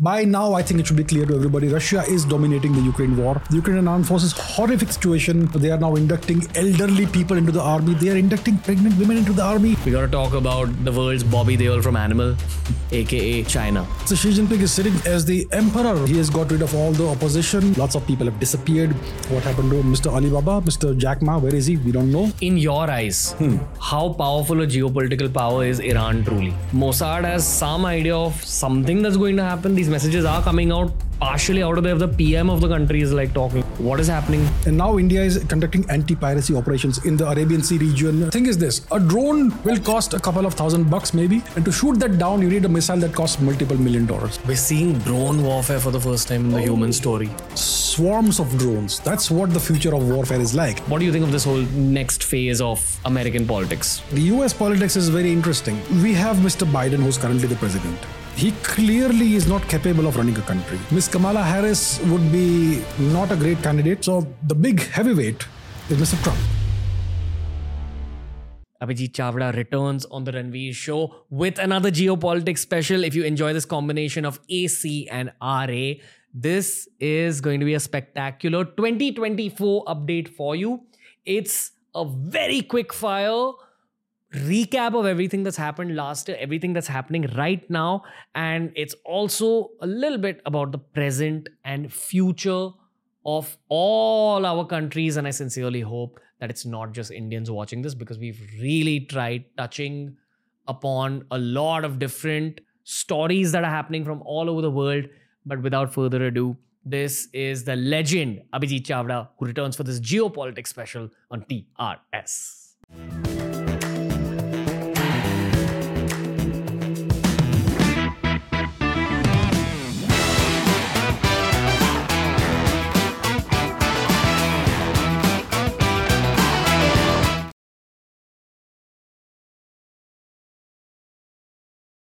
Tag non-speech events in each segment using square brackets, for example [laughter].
By now, I think it should be clear to everybody Russia is dominating the Ukraine war. The Ukrainian armed forces, horrific situation. They are now inducting elderly people into the army. They are inducting pregnant women into the army. We gotta talk about the world's Bobby Deol from Animal, aka China. So Xi Jinping is sitting as the emperor. He has got rid of all the opposition. Lots of people have disappeared. What happened to Mr. Alibaba, Mr. Jack Ma? Where is he? We don't know. In your eyes, hmm. how powerful a geopolitical power is Iran truly? Mossad has some idea of something that's going to happen. These messages are coming out partially out of there. The PM of the country is like talking. What is happening? And now India is conducting anti-piracy operations in the Arabian Sea region. Thing is this: a drone will cost a couple of thousand bucks maybe, and to shoot that down, you need a missile that costs multiple million dollars. We're seeing drone warfare for the first time in the human story. Swarms of drones. That's what the future of warfare is like. What do you think of this whole next phase of American politics? The US politics is very interesting. We have Mr. Biden, who's currently the president. He clearly is not capable of running a country. Miss Kamala Harris would be not a great candidate. So the big heavyweight is Mr. Trump. Abhijit Chavda returns on the Ranveer show with another geopolitics special. If you enjoy this combination of AC and RA, this is going to be a spectacular 2024 update for you. It's a very quick fire recap of everything that's happened last year, everything that's happening right now, and it's also a little bit about the present and future of all our countries. And I sincerely hope that it's not just Indians watching this because we've really tried touching upon a lot of different stories that are happening from all over the world. But without further ado, this is the legend Abhijit Chavda who returns for this geopolitics special on TRS.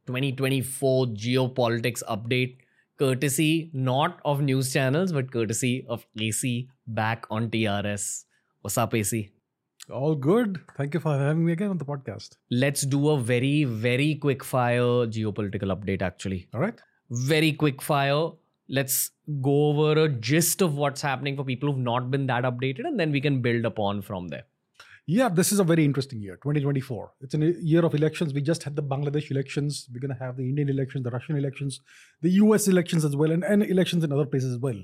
Twenty twenty four geopolitics update courtesy not of news channels but courtesy of AC back on TRS. What's up, AC? All good. Thank you for having me again on the podcast. Let's do a very, very quick fire geopolitical update, actually. All right. Very quick fire. Let's go over a gist of what's happening for people who've not been that updated, and then we can build upon from there. Yeah, this is a very interesting year, 2024. It's a year of elections. We just had the Bangladesh elections. We're going to have the Indian elections, the Russian elections, the US elections as well, and, and elections in other places as well.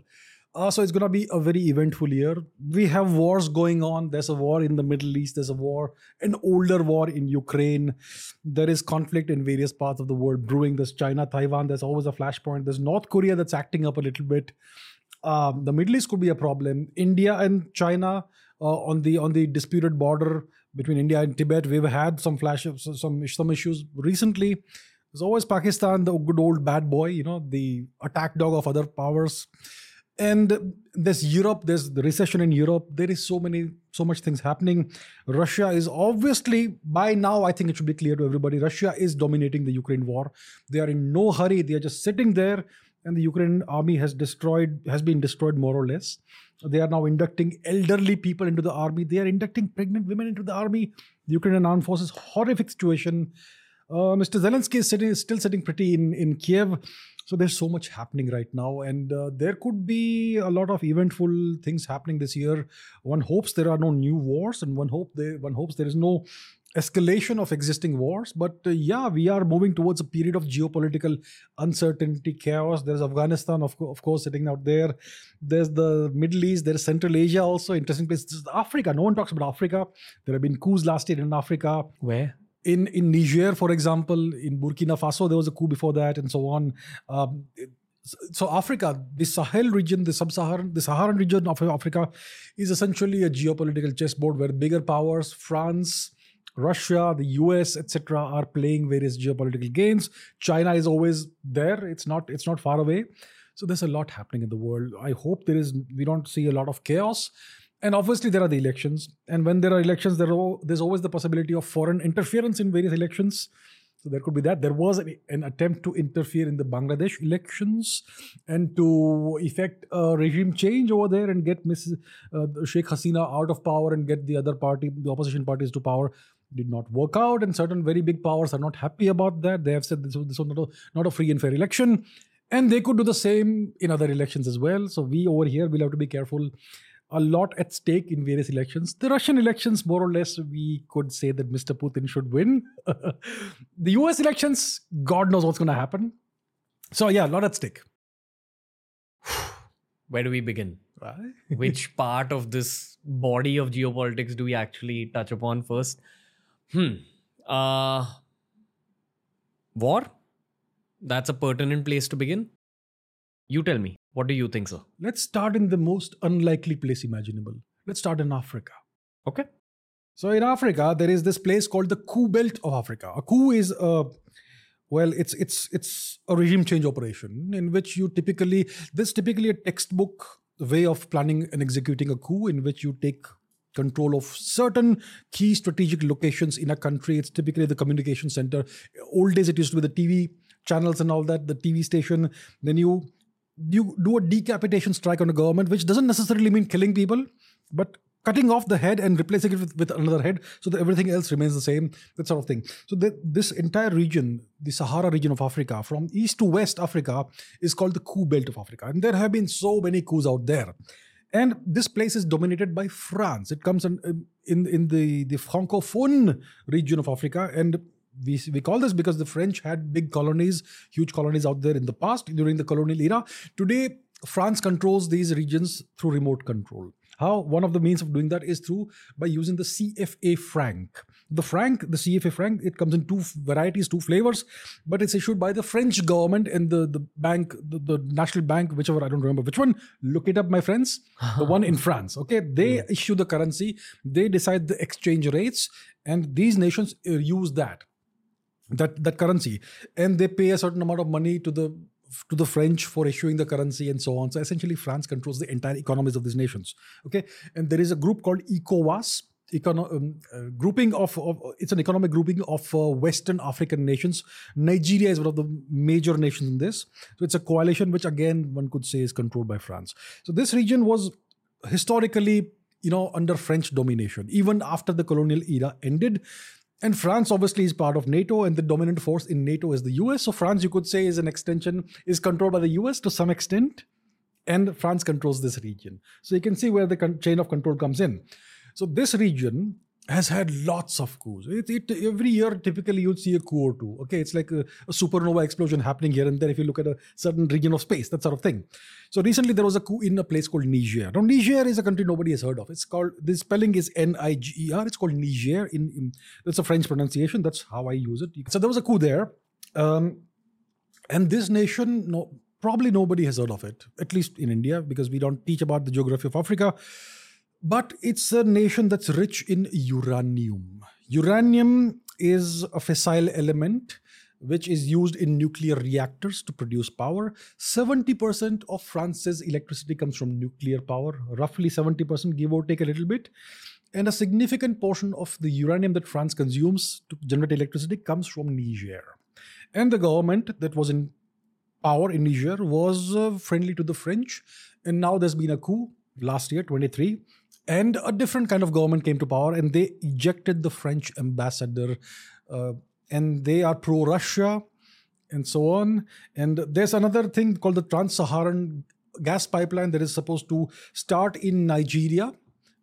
Uh, so it's going to be a very eventful year. We have wars going on. There's a war in the Middle East. There's a war, an older war in Ukraine. There is conflict in various parts of the world brewing. There's China, Taiwan. There's always a flashpoint. There's North Korea that's acting up a little bit. Um, the Middle East could be a problem. India and China Uh, on the on the disputed border between India and Tibet, we've had some flash some some issues recently. There's always Pakistan, the good old bad boy, you know, the attack dog of other powers. And there's europe there's the recession in europe. There is so many so much things happening. Russia is obviously by now i think it should be clear to everybody russia is dominating the ukraine war. They are in no hurry. They are just sitting there and the ukrainian army has destroyed has been destroyed more or less they are now inducting elderly people into the army. They are inducting pregnant women into the army. The ukrainian armed forces horrific situation. Uh, mr zelensky is sitting is still sitting pretty in in kiev. So there's so much happening right now. And uh, there could be a lot of eventful things happening this year. One hopes there are no new wars and one hope there one hopes there is no escalation of existing wars but uh, yeah we are moving towards a period of geopolitical uncertainty chaos. There's afghanistan of, co- of course sitting out there. There's the middle east there's central asia also interesting place. There's africa. No one talks about africa. There have been coups last year in africa. Where? in in Niger, for example, in Burkina Faso, there was a coup before that, and so on. Um, so Africa, the Sahel region, the sub-Saharan, the Saharan region of Africa, is essentially a geopolitical chessboard where bigger powers, France, Russia, the US, etc., are playing various geopolitical games. China is always there; it's not it's not far away. So there's a lot happening in the world. I hope there is we don't see a lot of chaos and obviously there are the elections and when there are elections there are, there's always the possibility of foreign interference in various elections so there could be that there was an, an attempt to interfere in the bangladesh elections and to effect a regime change over there and get mrs uh, sheikh hasina out of power and get the other party the opposition parties to power did not work out and certain very big powers are not happy about that they have said this, was- this was not a, not a free and fair election And they could do the same in other elections as well. So we over here will have to be careful. A lot at stake in various elections. The Russian elections, more or less, we could say that Mr. Putin should win. [laughs] the US elections, God knows what's going to happen. So, yeah, a lot at stake. [sighs] Where do we begin? Which part of this body of geopolitics do we actually touch upon first? Hmm. Uh, war? That's a pertinent place to begin. You tell me, what do you think, sir? Let's start in the most unlikely place imaginable. Let's start in Africa. Okay. So in Africa, there is this place called the coup belt of Africa. A coup is a well, it's it's it's a regime change operation in which you typically this typically a textbook way of planning and executing a coup in which you take control of certain key strategic locations in a country. It's typically the communication center. Old days, it used to be the TV channels and all that, the TV station. Then you you do a decapitation strike on a government, which doesn't necessarily mean killing people, but cutting off the head and replacing it with, with another head so that everything else remains the same, that sort of thing. So the, this entire region, the Sahara region of Africa, from east to west Africa, is called the coup belt of Africa. And there have been so many coups out there. And this place is dominated by France. It comes in, um, in, in the, the Francophone region of Africa. And we, we call this because the French had big colonies, huge colonies out there in the past during the colonial era. Today, France controls these regions through remote control. How one of the means of doing that is through by using the CFA franc. The franc, the CFA franc, it comes in two varieties, two flavors, but it's issued by the French government and the, the bank, the, the National Bank, whichever I don't remember which one. Look it up, my friends. the one in [laughs] France. Okay, they yeah. issue the currency, they decide the exchange rates, and these nations uh, use that that that currency and they pay a certain amount of money to the to the French for issuing the currency and so on. So essentially, France controls the entire economies of these nations. Okay, and there is a group called ECOWAS. Econo- um, uh, grouping of, of, it's an economic grouping of uh, Western African nations. Nigeria is one of the major nations in this. So it's a coalition which, again, one could say is controlled by France. So this region was historically, you know, under French domination. Even after the colonial era ended, and France obviously is part of NATO, and the dominant force in NATO is the US. So France, you could say, is an extension, is controlled by the US to some extent, and France controls this region. So you can see where the con- chain of control comes in. So this region has had lots of coups. It, it, every year, typically, you'll see a coup or two. Okay, it's like a, a, supernova explosion happening here and there. If you look at a certain region of space, that sort of thing. So recently, there was a coup in a place called Niger. Now, Niger is a country nobody has heard of. It's called the spelling is N-I-G-E-R. It's called Niger. In, in that's a French pronunciation. That's how I use it. So there was a coup there, um, and this nation, no, probably nobody has heard of it. At least in India, because we don't teach about the geography of Africa but it's a nation that's rich in uranium. Uranium is a fissile element which is used in nuclear reactors to produce power. 70% of France's electricity comes from nuclear power, roughly 70%, give or take a little bit. And a significant portion of the uranium that France consumes to generate electricity comes from Niger. And the government that was in power in Niger was uh, friendly to the French. And now there's been a coup last year, 23, and a different kind of government came to power and they ejected the french ambassador uh, and they are pro russia and so on. And there's another thing called the trans-saharan gas pipeline that is supposed to start in nigeria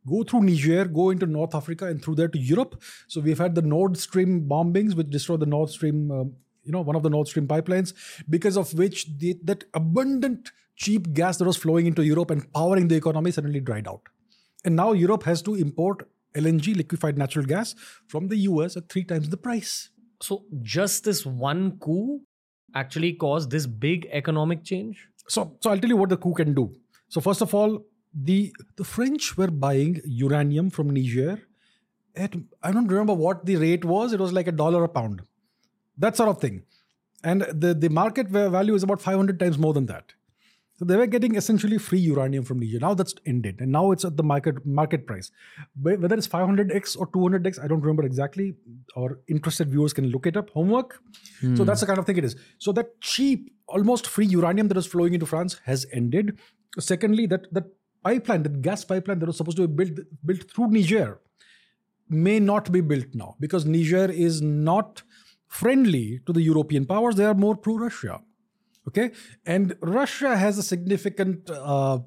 go through niger go into north africa and through there to europe. So we've had the nord stream bombings which destroyed the nord stream uh, you know one of the nord stream pipelines because of which the, that abundant cheap gas that was flowing into europe and powering the economy suddenly dried out and now Europe has to import LNG, liquefied natural gas, from the US at three times the price. So, just this one coup actually caused this big economic change? So, so I'll tell you what the coup can do. So, first of all, the the French were buying uranium from Niger at I don't remember what the rate was. It was like a dollar a pound, that sort of thing, and the the market value is about 500 times more than that. So they were getting essentially free uranium from Niger. Now that's ended, and now it's at the market market price. Whether it's 500x or 200x, I don't remember exactly. Our interested viewers can look it up. Homework. Hmm. So that's the kind of thing it is. So that cheap, almost free uranium that was flowing into France has ended. Secondly, that that pipeline, that gas pipeline that was supposed to be built built through Niger, may not be built now because Niger is not friendly to the European powers. They are more pro-Russia. Okay, and Russia has a significant, uh,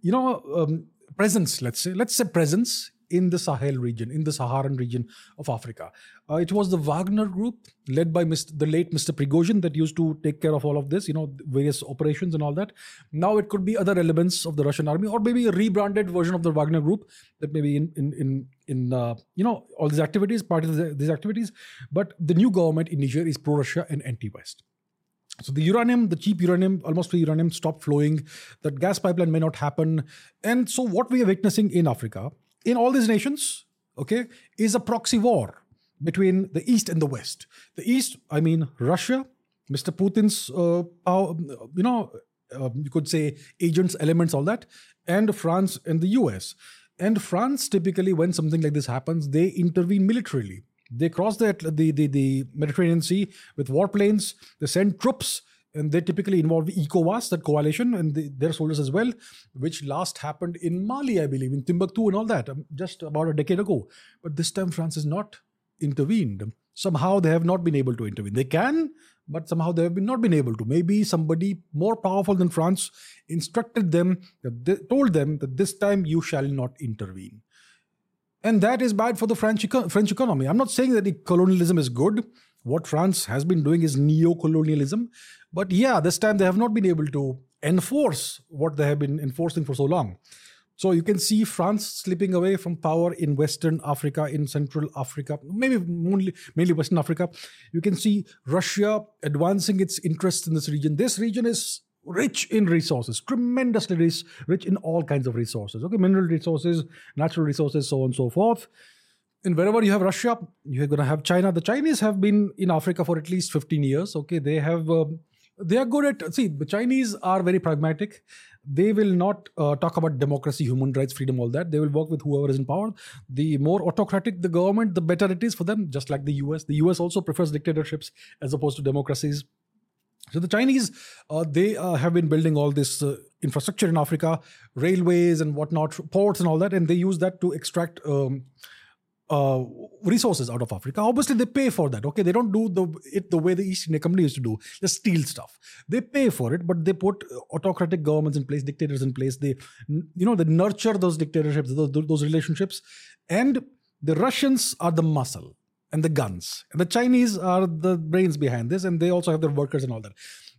you know, um, presence. Let's say, let's say presence in the Sahel region, in the Saharan region of Africa. Uh, it was the Wagner Group, led by Mr., the late Mr. Prigozhin, that used to take care of all of this, you know, various operations and all that. Now it could be other elements of the Russian army, or maybe a rebranded version of the Wagner Group that maybe in in in in uh, you know all these activities, part of the, these activities. But the new government in Niger is pro-Russia and anti-West. So the uranium, the cheap uranium, almost free uranium, stopped flowing. That gas pipeline may not happen. And so what we are witnessing in Africa in all these nations, okay, is a proxy war between the East and the West. The East, I mean Russia, Mr. Putin's, uh, power, you know, uh, you could say agents, elements, all that, and France and the US. And France typically, when something like this happens, they intervene militarily. They cross the, the, the, the Mediterranean Sea with warplanes, they send troops, and they typically involve ECOWAS, that coalition, and the, their soldiers as well, which last happened in Mali, I believe, in Timbuktu and all that, um, just about a decade ago. But this time, France has not intervened. Somehow they have not been able to intervene. They can, but somehow they have been not been able to. Maybe somebody more powerful than France instructed them, told them that this time you shall not intervene. And that is bad for the French, French economy. I'm not saying that colonialism is good. What France has been doing is neo colonialism. But yeah, this time they have not been able to enforce what they have been enforcing for so long. So you can see France slipping away from power in Western Africa, in Central Africa, maybe mainly, mainly Western Africa. You can see Russia advancing its interests in this region. This region is rich in resources, tremendously rich, rich in all kinds of resources. Okay, mineral resources, natural resources, so on and so forth. And wherever you have Russia, you're going to have China. The Chinese have been in Africa for at least 15 years. Okay, they have um, they are good at see the chinese are very pragmatic they will not uh, talk about democracy human rights freedom all that they will work with whoever is in power the more autocratic the government the better it is for them just like the us the us also prefers dictatorships as opposed to democracies so the chinese uh, they uh, have been building all this uh, infrastructure in africa railways and whatnot ports and all that and they use that to extract um, uh, resources out of Africa. Obviously, they pay for that. Okay, they don't do the it the way the East India Company used to do, just steal stuff. They pay for it, but they put autocratic governments in place, dictators in place. They, you know, they nurture those dictatorships, those, those relationships, and the Russians are the muscle and the guns, and the Chinese are the brains behind this, and they also have their workers and all that.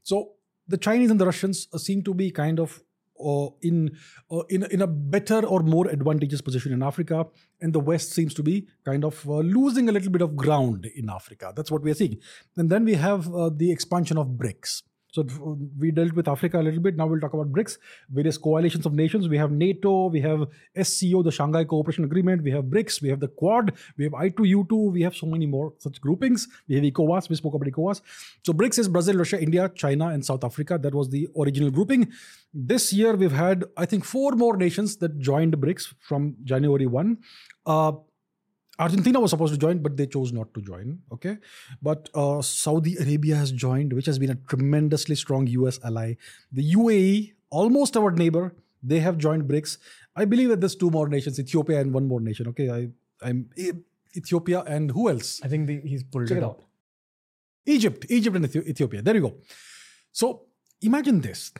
So the Chinese and the Russians seem to be kind of or in uh, in in a better or more advantageous position in Africa, and the West seems to be kind of uh, losing a little bit of ground in Africa. That's what we are seeing. And then we have uh, the expansion of BRICS. So we dealt with Africa a little bit. Now we'll talk about BRICS, various coalitions of nations. We have NATO, we have SCO, the Shanghai Cooperation Agreement, we have BRICS, we have the Quad, we have I2U2, we have so many more such groupings. We have ECOWAS, we spoke about ECOWAS. So BRICS is Brazil, Russia, India, China, and South Africa. That was the original grouping. This year we've had, I think, four more nations that joined BRICS from January 1. Uh, Argentina was supposed to join, but they chose not to join. Okay, but uh, Saudi Arabia has joined, which has been a tremendously strong US ally. The UAE, almost our neighbor, they have joined BRICS. I believe that there's two more nations, Ethiopia and one more nation. Okay, I, I'm Ethiopia and who else? I think the, he's pulled Check it, out. Egypt, Egypt and Ethiopia. There you go. So imagine this: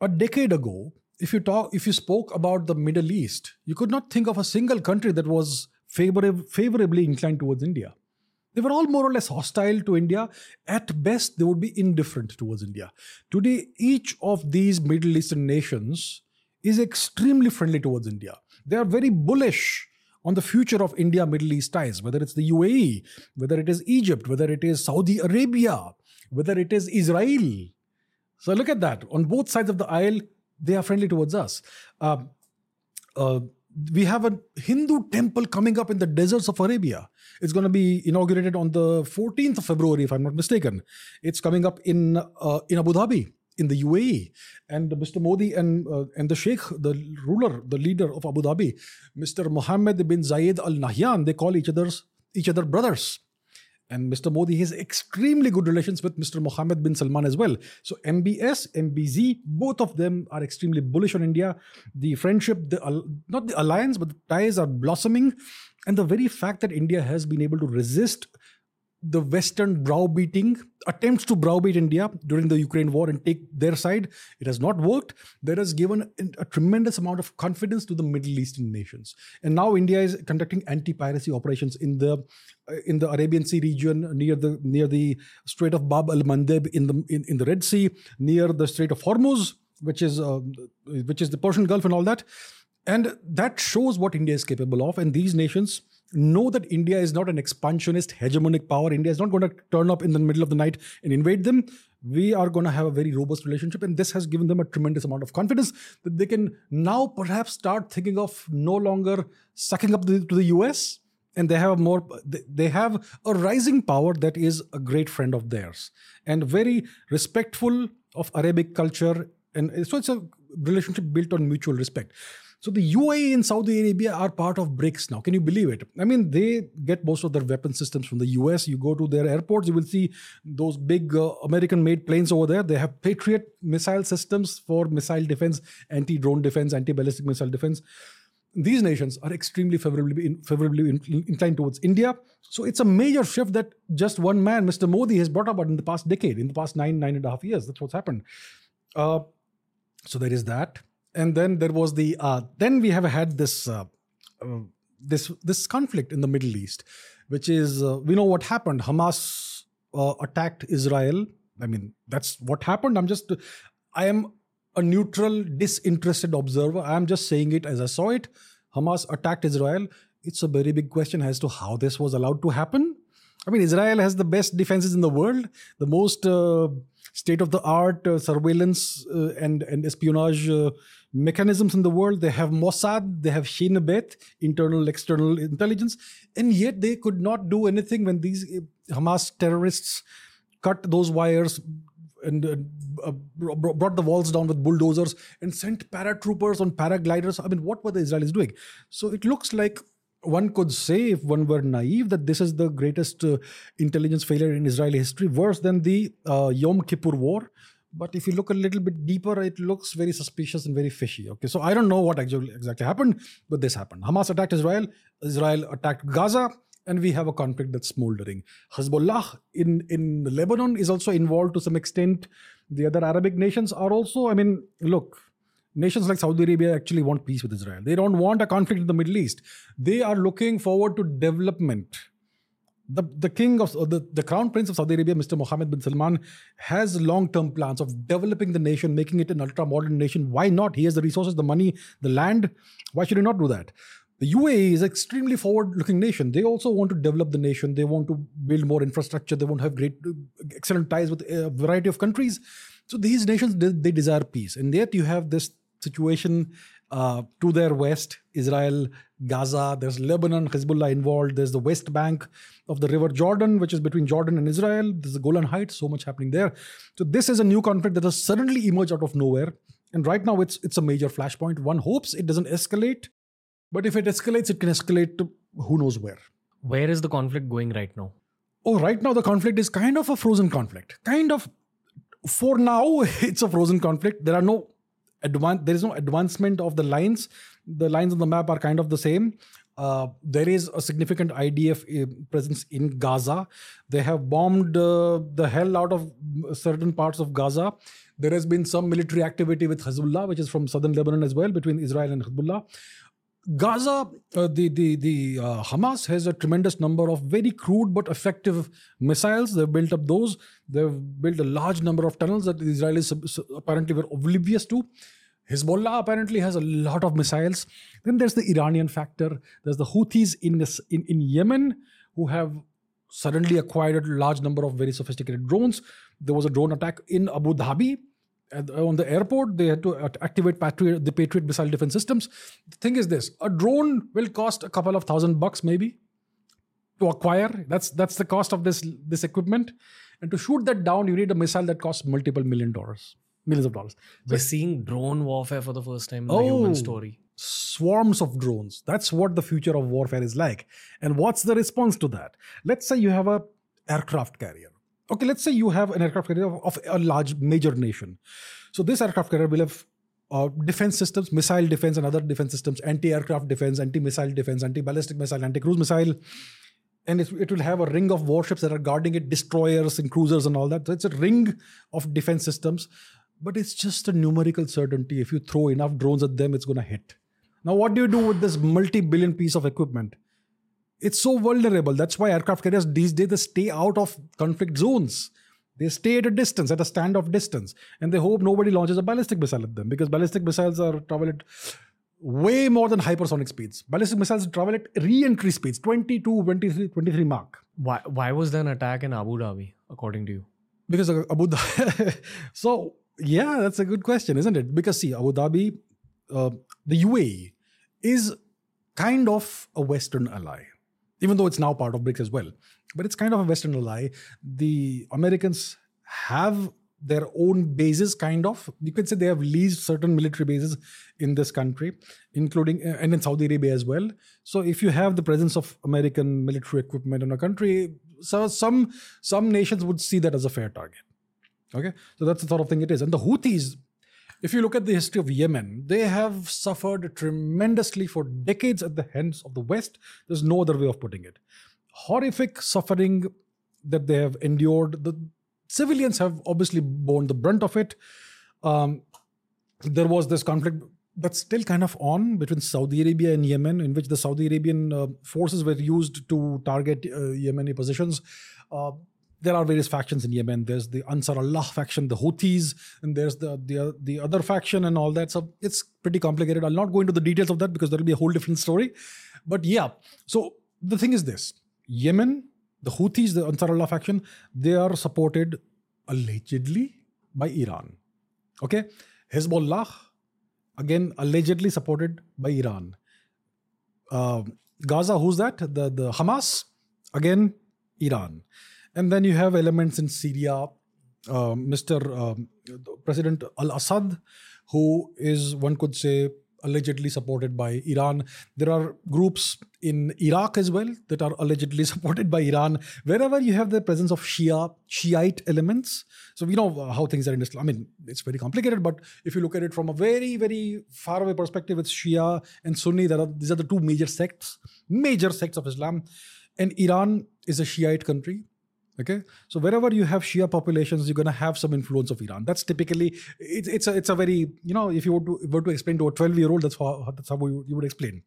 a decade ago, if you talk, if you spoke about the Middle East, you could not think of a single country that was favorab- favorably inclined towards India. They were all more or less hostile to India. At best, they would be indifferent towards India. Today, each of these Middle Eastern nations is extremely friendly towards India. They are very bullish on the future of India Middle East ties, whether it's the UAE, whether it is Egypt, whether it is Saudi Arabia, whether it is Israel. So look at that. On both sides of the aisle, they are friendly towards us. Uh, uh, we have a Hindu temple coming up in the deserts of Arabia. It's going to be inaugurated on the 14th of February, if I'm not mistaken. It's coming up in uh, in Abu Dhabi, in the UAE, and Mr. Modi and uh, and the Sheikh, the ruler, the leader of Abu Dhabi, Mr. Mohammed bin Zayed Al Nahyan, they call each other's each other brothers. And Mr. Modi has extremely good relations with Mr. Mohammed bin Salman as well. So MBS, MBZ, both of them are extremely bullish on India. The friendship, the not the alliance, but the ties are blossoming. And the very fact that India has been able to resist the Western browbeating attempts to browbeat India during the Ukraine war and take their side. It has not worked. That has given a tremendous amount of confidence to the Middle Eastern nations. And now India is conducting anti-piracy operations in the in the Arabian Sea region, near the near the Strait of Bab al-Mandeb in the in, in the Red Sea, near the Strait of Hormuz, which is uh, which is the Persian Gulf and all that. And that shows what India is capable of. And these nations know that India is not an expansionist, hegemonic power. India is not going to turn up in the middle of the night and invade them. We are going to have a very robust relationship. And this has given them a tremendous amount of confidence that they can now perhaps start thinking of no longer sucking up to the US. And they have more, they have a rising power that is a great friend of theirs and very respectful of Arabic culture. And so it's a relationship built on mutual respect. So the UAE and Saudi Arabia are part of BRICS now. Can you believe it? I mean, they get most of their weapon systems from the US. You go to their airports, you will see those big uh, American-made planes over there. They have Patriot missile systems for missile defense, anti-drone defense, anti-ballistic missile defense. These nations are extremely favorably in, favorably in, inclined towards India. So it's a major shift that just one man, Mr. Modi, has brought about in the past decade, in the past nine, nine and a half years. That's what's happened. Uh, so there is that and then there was the uh, then we have had this uh, uh, this this conflict in the Middle East, which is uh, we know what happened. Hamas uh, attacked Israel. I mean that's what happened. I'm just I am a neutral, disinterested observer. I am just saying it as I saw it. Hamas attacked Israel. It's a very big question as to how this was allowed to happen. I mean, Israel has the best defenses in the world, the most uh, state of the art uh, surveillance uh, and and espionage uh, mechanisms in the world. They have Mossad, they have Shin Bet, internal external intelligence, and yet they could not do anything when these Hamas terrorists cut those wires and uh, brought the walls down with bulldozers and sent paratroopers on paragliders. I mean, what were the Israelis doing? So it looks like one could say, if one were naive, that this is the greatest uh, intelligence failure in Israeli history, worse than the uh, Yom Kippur War. But if you look a little bit deeper, it looks very suspicious and very fishy. Okay, so I don't know what actually exactly happened, but this happened. Hamas attacked Israel, Israel attacked Gaza, and we have a conflict that's smoldering. Hezbollah in, in Lebanon is also involved to some extent. The other Arabic nations are also, I mean, look, nations like Saudi Arabia actually want peace with Israel. They don't want a conflict in the Middle East. They are looking forward to development. The, the king of the, the crown prince of Saudi Arabia, Mr. Mohammed bin Salman, has long term plans of developing the nation, making it an ultra modern nation. Why not? He has the resources, the money, the land. Why should he not do that? The UAE is an extremely forward looking nation. They also want to develop the nation. They want to build more infrastructure. They want to have great, excellent ties with a variety of countries. So these nations, they, they desire peace. And yet you have this situation uh, to their west, Israel, Gaza, there's Lebanon, Hezbollah involved, there's the West Bank of the River Jordan, which is between Jordan and Israel, there's the Golan Heights, so much happening there. So this is a new conflict that has suddenly emerged out of nowhere. And right now it's it's a major flashpoint. One hopes it doesn't escalate, but if it escalates, it can escalate to who knows where. Where is the conflict going right now? Oh, right now the conflict is kind of a frozen conflict. Kind of for now, [laughs] it's a frozen conflict. There are no advance there is no advancement of the lines the lines on the map are kind of the same uh, there is a significant IDF uh, presence in Gaza. They have bombed uh, the hell out of certain parts of Gaza. There has been some military activity with Hezbollah, which is from southern Lebanon as well, between Israel and Hezbollah. Gaza, uh, the the the uh, Hamas has a tremendous number of very crude but effective missiles. They've built up those. They've built a large number of tunnels that the Israelis apparently were oblivious to. Hezbollah apparently has a lot of missiles. Then there's the Iranian factor. There's the Houthis in, this, in, in Yemen who have suddenly acquired a large number of very sophisticated drones. There was a drone attack in Abu Dhabi on the airport. They had to activate Patriot, the Patriot missile defense systems. The thing is this: a drone will cost a couple of thousand bucks, maybe, to acquire. That's that's the cost of this this equipment. And to shoot that down, you need a missile that costs multiple million dollars millions of dollars. We're seeing drone warfare for the first time in oh, the human oh, story. Swarms of drones. That's what the future of warfare is like. And what's the response to that? Let's say you have a aircraft carrier. Okay, let's say you have an aircraft carrier of, a large major nation. So this aircraft carrier will have uh, defense systems, missile defense, and other defense systems, anti-aircraft defense, anti-missile defense, anti-ballistic missile, anti-cruise missile. and it, it will have a ring of warships that are guarding it, destroyers and cruisers and all that. So it's a ring of defense systems, but it's just a numerical certainty. If you throw enough drones at them, it's going to hit. Now, what do you do with this multi-billion piece of equipment? It's so vulnerable. That's why aircraft carriers these days they stay out of conflict zones. They stay at a distance, at a standoff distance, and they hope nobody launches a ballistic missile at them because ballistic missiles are travel at way more than hypersonic speeds. Ballistic missiles travel at re-entry speeds, 22, 23, 23 Mach. Why why was there an attack in Abu Dhabi, according to you? Because Abu Dhabi. [laughs] so yeah, that's a good question, isn't it? Because see, Abu Dhabi, uh, the UAE is kind of a Western ally, even though it's now part of BRICS as well. But it's kind of a Western ally. The Americans have their own bases, kind of. You could say they have leased certain military bases in this country, including uh, and in Saudi Arabia as well. So if you have the presence of American military equipment in a country, so some some nations would see that as a fair target. Okay, so that's the sort of thing it is. And the Houthis, if you look at the history of Yemen, they have suffered tremendously for decades at the hands of the West. There's no other way of putting it. Horrific suffering that they have endured. The civilians have obviously borne the brunt of it. Um, there was this conflict that's still kind of on between Saudi Arabia and Yemen, in which the Saudi Arabian uh, forces were used to target uh, Yemeni positions. Uh, there are various factions in Yemen. There's the Ansar Allah faction, the Houthis, and there's the, the the other faction and all that. So it's pretty complicated. I'll not go into the details of that because that'll be a whole different story. But yeah, so the thing is this: Yemen, the Houthis, the Ansar Allah faction, they are supported allegedly by Iran. Okay, Hezbollah, again allegedly supported by Iran. Uh, Gaza, who's that? The the Hamas, again Iran. And then you have elements in Syria, uh, Mr. Um, President Al Assad, who is, one could say, allegedly supported by Iran. There are groups in Iraq as well that are allegedly [laughs] supported by Iran. Wherever you have the presence of Shia, Shiite elements, so we know how things are in Islam. I mean, it's very complicated, but if you look at it from a very, very far away perspective, it's Shia and Sunni. That are, these are the two major sects, major sects of Islam. And Iran is a Shiite country okay so wherever you have shia populations you're going to have some influence of iran that's typically it's, it's a it's a very you know if you were to, were to explain to a 12 year old that's how that's how you, you would explain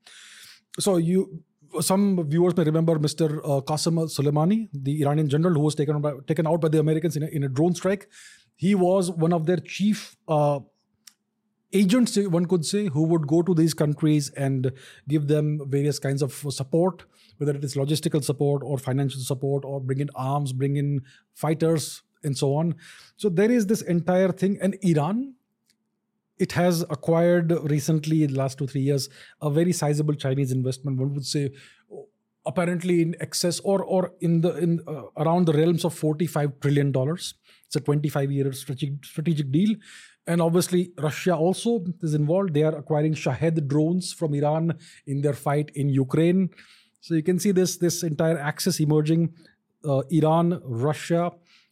so you some viewers may remember Mr. Uh, Qasem Soleimani, the Iranian general who was taken by, taken out by the Americans in a, in a drone strike. He was one of their chief uh, agents, one could say, who would go to these countries and give them various kinds of support whether it is logistical support or financial support or bring in arms, bring in fighters, and so on. So there is this entire thing. And Iran, it has acquired recently, in the last two, three years, a very sizable Chinese investment. One would say apparently in excess or or in the in uh, around the realms of 45 trillion dollars it's a 25 year strategic strategic deal and obviously russia also is involved they are acquiring shahed drones from iran in their fight in ukraine so you can see this this entire axis emerging: uh, Iran, Russia,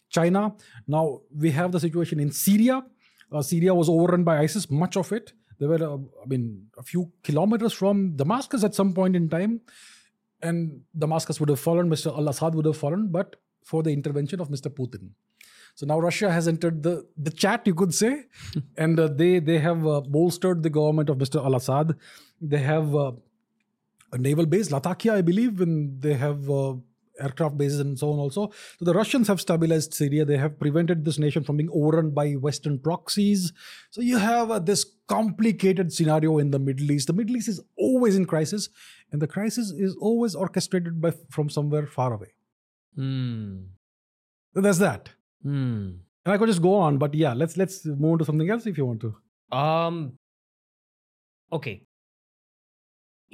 China. Now we have the situation in Syria. Uh, Syria was overrun by ISIS, much of it. There were, uh, I mean, a few kilometers from Damascus at some point in time, and Damascus would have fallen. Mr. Al Assad would have fallen, but for the intervention of Mr. Putin. So now Russia has entered the, the chat, you could say, [laughs] and uh, they they have uh, bolstered the government of Mr. Al Assad. They have uh, a naval base, Latakia, I believe, and they have uh, aircraft bases and so on also. So the Russians have stabilized Syria. They have prevented this nation from being overrun by Western proxies. So you have uh, this complicated scenario in the Middle East. The Middle East is always in crisis, and the crisis is always orchestrated by from somewhere far away. Hmm. So that's that. Hmm. And I could just go on, but yeah, let's let's move on to something else if you want to. Um. Okay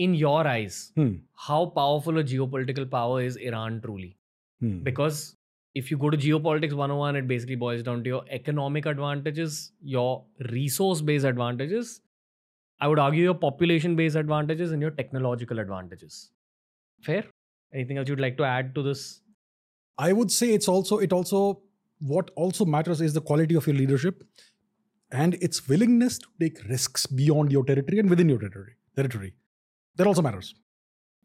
in your eyes, Hmm. how powerful a geopolitical power is Iran truly? Hmm. Because if you go to geopolitics 101, it basically boils down to your economic advantages, your resource based advantages. I would argue your population based advantages and your technological advantages. Fair? Anything else you'd like to add to this? I would say it's also it also what also matters is the quality of your leadership and its willingness to take risks beyond your territory and within your territory. Territory that also matters.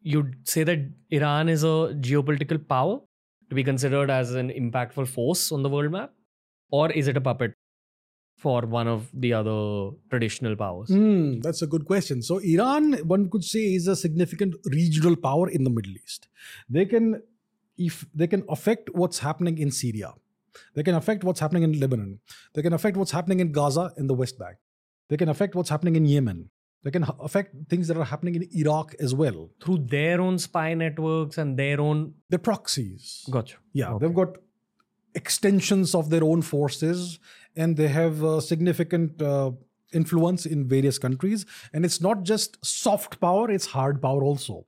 you'd say that Iran is a geopolitical power to be considered as an impactful force on the world map? Or is it a puppet for one of the other traditional powers? Hmm, that's a good question. So, Iran, one could say, is a significant regional power in the Middle East. They can, if they can affect what's happening in Syria, they can affect what's happening in Lebanon, they can affect what's happening in Gaza in the West Bank, they can affect what's happening in Yemen, they can affect things that are happening in Iraq as well through their own spy networks and their own. The proxies. Gotcha. Yeah, Okay. they've got extensions of their own forces and they have uh, significant uh, influence in various countries. And it's not just soft power, it's hard power also.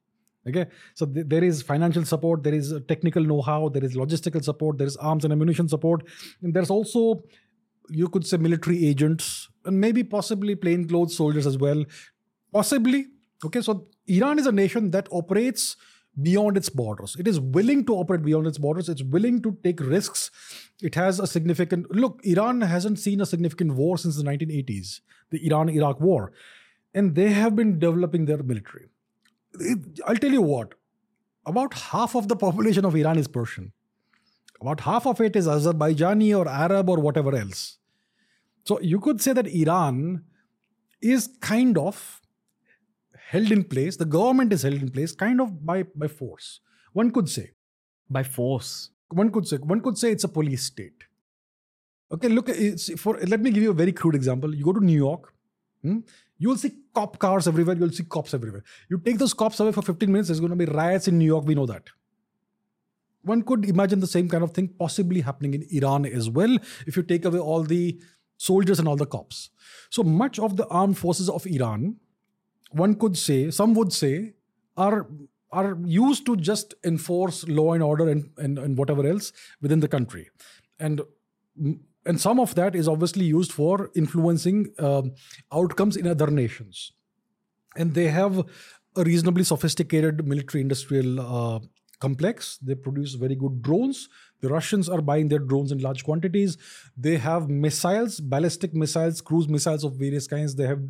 Okay, so th- there is financial support, there is technical know how, there is logistical support, there is arms and ammunition support, and there's also, you could say, military agents and maybe possibly plainclothes soldiers as well. Possibly. Okay, so Iran is a nation that operates beyond its borders. It is willing to operate beyond its borders. It's willing to take risks. It has a significant look. Iran hasn't seen a significant war since the 1980s, the Iran-Iraq war, and they have been developing their military. I'll tell you what. About half of the population of Iran is Persian. About half of it is Azerbaijani or Arab or whatever else. So you could say that Iran is kind of held in place. The government is held in place kind of by, by force. One could say. By force. One could say. One could say it's a police state. Okay, look. For. Let me give you a very crude example. You go to New York. Hmm, You will see cop cars everywhere. You'll see cops everywhere. You take those cops away for 15 minutes. There's going to be riots in New York. We know that. One could imagine the same kind of thing possibly happening in Iran as well if you take away all the soldiers and all the cops. So much of the armed forces of Iran, one could say, some would say, are are used to just enforce law and order and, and, and whatever else within the country. And and some of that is obviously used for influencing um, outcomes in other nations. And they have a reasonably sophisticated military industrial uh, complex. They produce very good drones. The Russians are buying their drones in large quantities. They have missiles, ballistic missiles, cruise missiles of various kinds. They have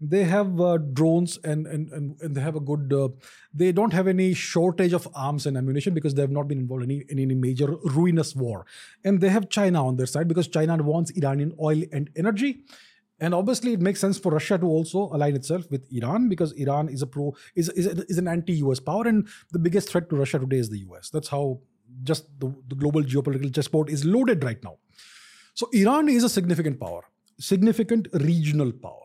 they have uh, drones and, and and and they have a good. Uh, they don't have any shortage of arms and ammunition because they have not been involved in any, in any major ruinous war. And they have China on their side because China wants Iranian oil and energy. And obviously, it makes sense for Russia to also align itself with Iran because Iran is a pro is is, is an anti-US power, and the biggest threat to Russia today is the US. That's how just the, the global geopolitical chessboard is loaded right now. So Iran is a significant power, significant regional power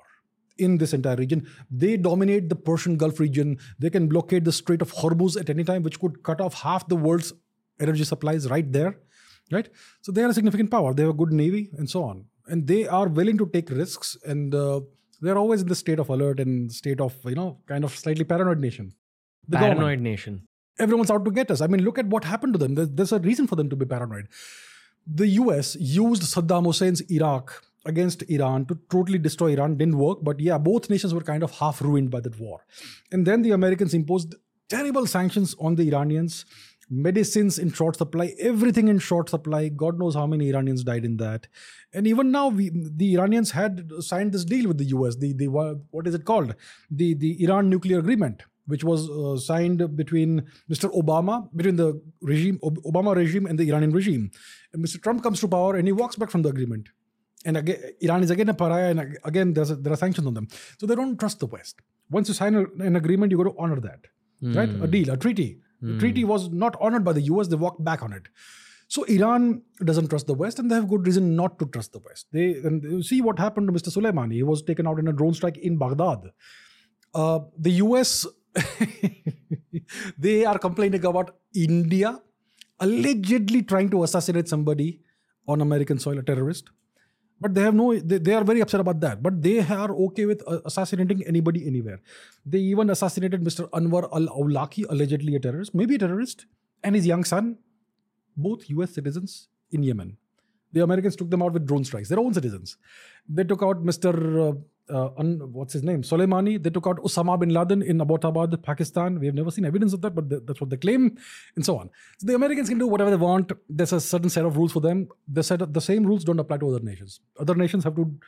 in this entire region. They dominate the Persian Gulf region. They can blockade the Strait of Hormuz at any time, which could cut off half the world's energy supplies right there. Right? So they are a significant power. They have a good navy and so on. And they are willing to take risks and uh, they're always in the state of alert and state of, you know, kind of slightly paranoid nation. The Paranoid government nation. Everyone's out to get us. I mean, look at what happened to them. There's, a reason for them to be paranoid. The US used Saddam Hussein's Iraq against Iran to totally destroy Iran. Didn't work, but yeah, both nations were kind of half ruined by that war. And then the Americans imposed terrible sanctions on the Iranians. Medicines in short supply, everything in short supply. God knows how many Iranians died in that. And even now, we, the Iranians had signed this deal with the US. The the what is it called? The the Iran nuclear agreement which was uh, signed between Mr. Obama, between the regime, Obama regime and the Iranian regime. And Mr. Trump comes to power and he walks back from the agreement. And again, Iran is again a pariah, and again, there's a, there are sanctions on them. So they don't trust the West. Once you sign a, an agreement, you got to honor that, right? A deal, a treaty. The treaty was not honored by the US. They walked back on it. So Iran doesn't trust the West, and they have good reason not to trust the West. They and you see what happened to Mr. Soleimani. He was taken out in a drone strike in Baghdad. Uh, the US, [laughs] they are complaining about India allegedly trying to assassinate somebody on American soil, a terrorist. But they have no, they, they are very upset about that. But they are okay with uh, assassinating anybody anywhere. They even assassinated Mr. Anwar al Awlaki, allegedly a terrorist, maybe a terrorist, and his young son, both US citizens in Yemen. The Americans took them out with drone strikes, their own citizens. They took out Mr. Uh, uh, what's his name? Soleimani. They took out Osama bin Laden in Abbottabad, Pakistan. We have never seen evidence of that, but th- that's what they claim, and so on. So the Americans can do whatever they want. There's a certain set of rules for them. The set the same rules don't apply to other nations. Other nations have to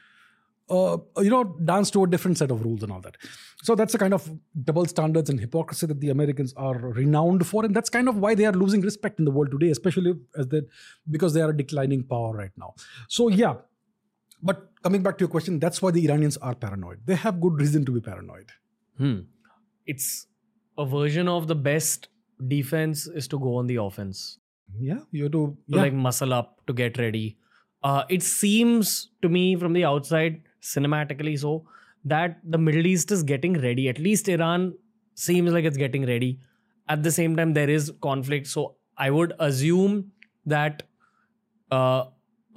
uh, you know, dance to a different set of rules and all that. So that's the kind of double standards and hypocrisy that the Americans are renowned for, and that's kind of why they are losing respect in the world today, especially as they because they are a declining power right now. So yeah, but coming back to your question, that's why the Iranians are paranoid. They have good reason to be paranoid. Hmm. It's a version of the best defense is to go on the offense. Yeah, you have to To yeah. like muscle up to get ready. Uh, it seems to me from the outside, cinematically so, that the Middle East is getting ready. At least Iran seems like it's getting ready. At the same time, there is conflict. So I would assume that uh,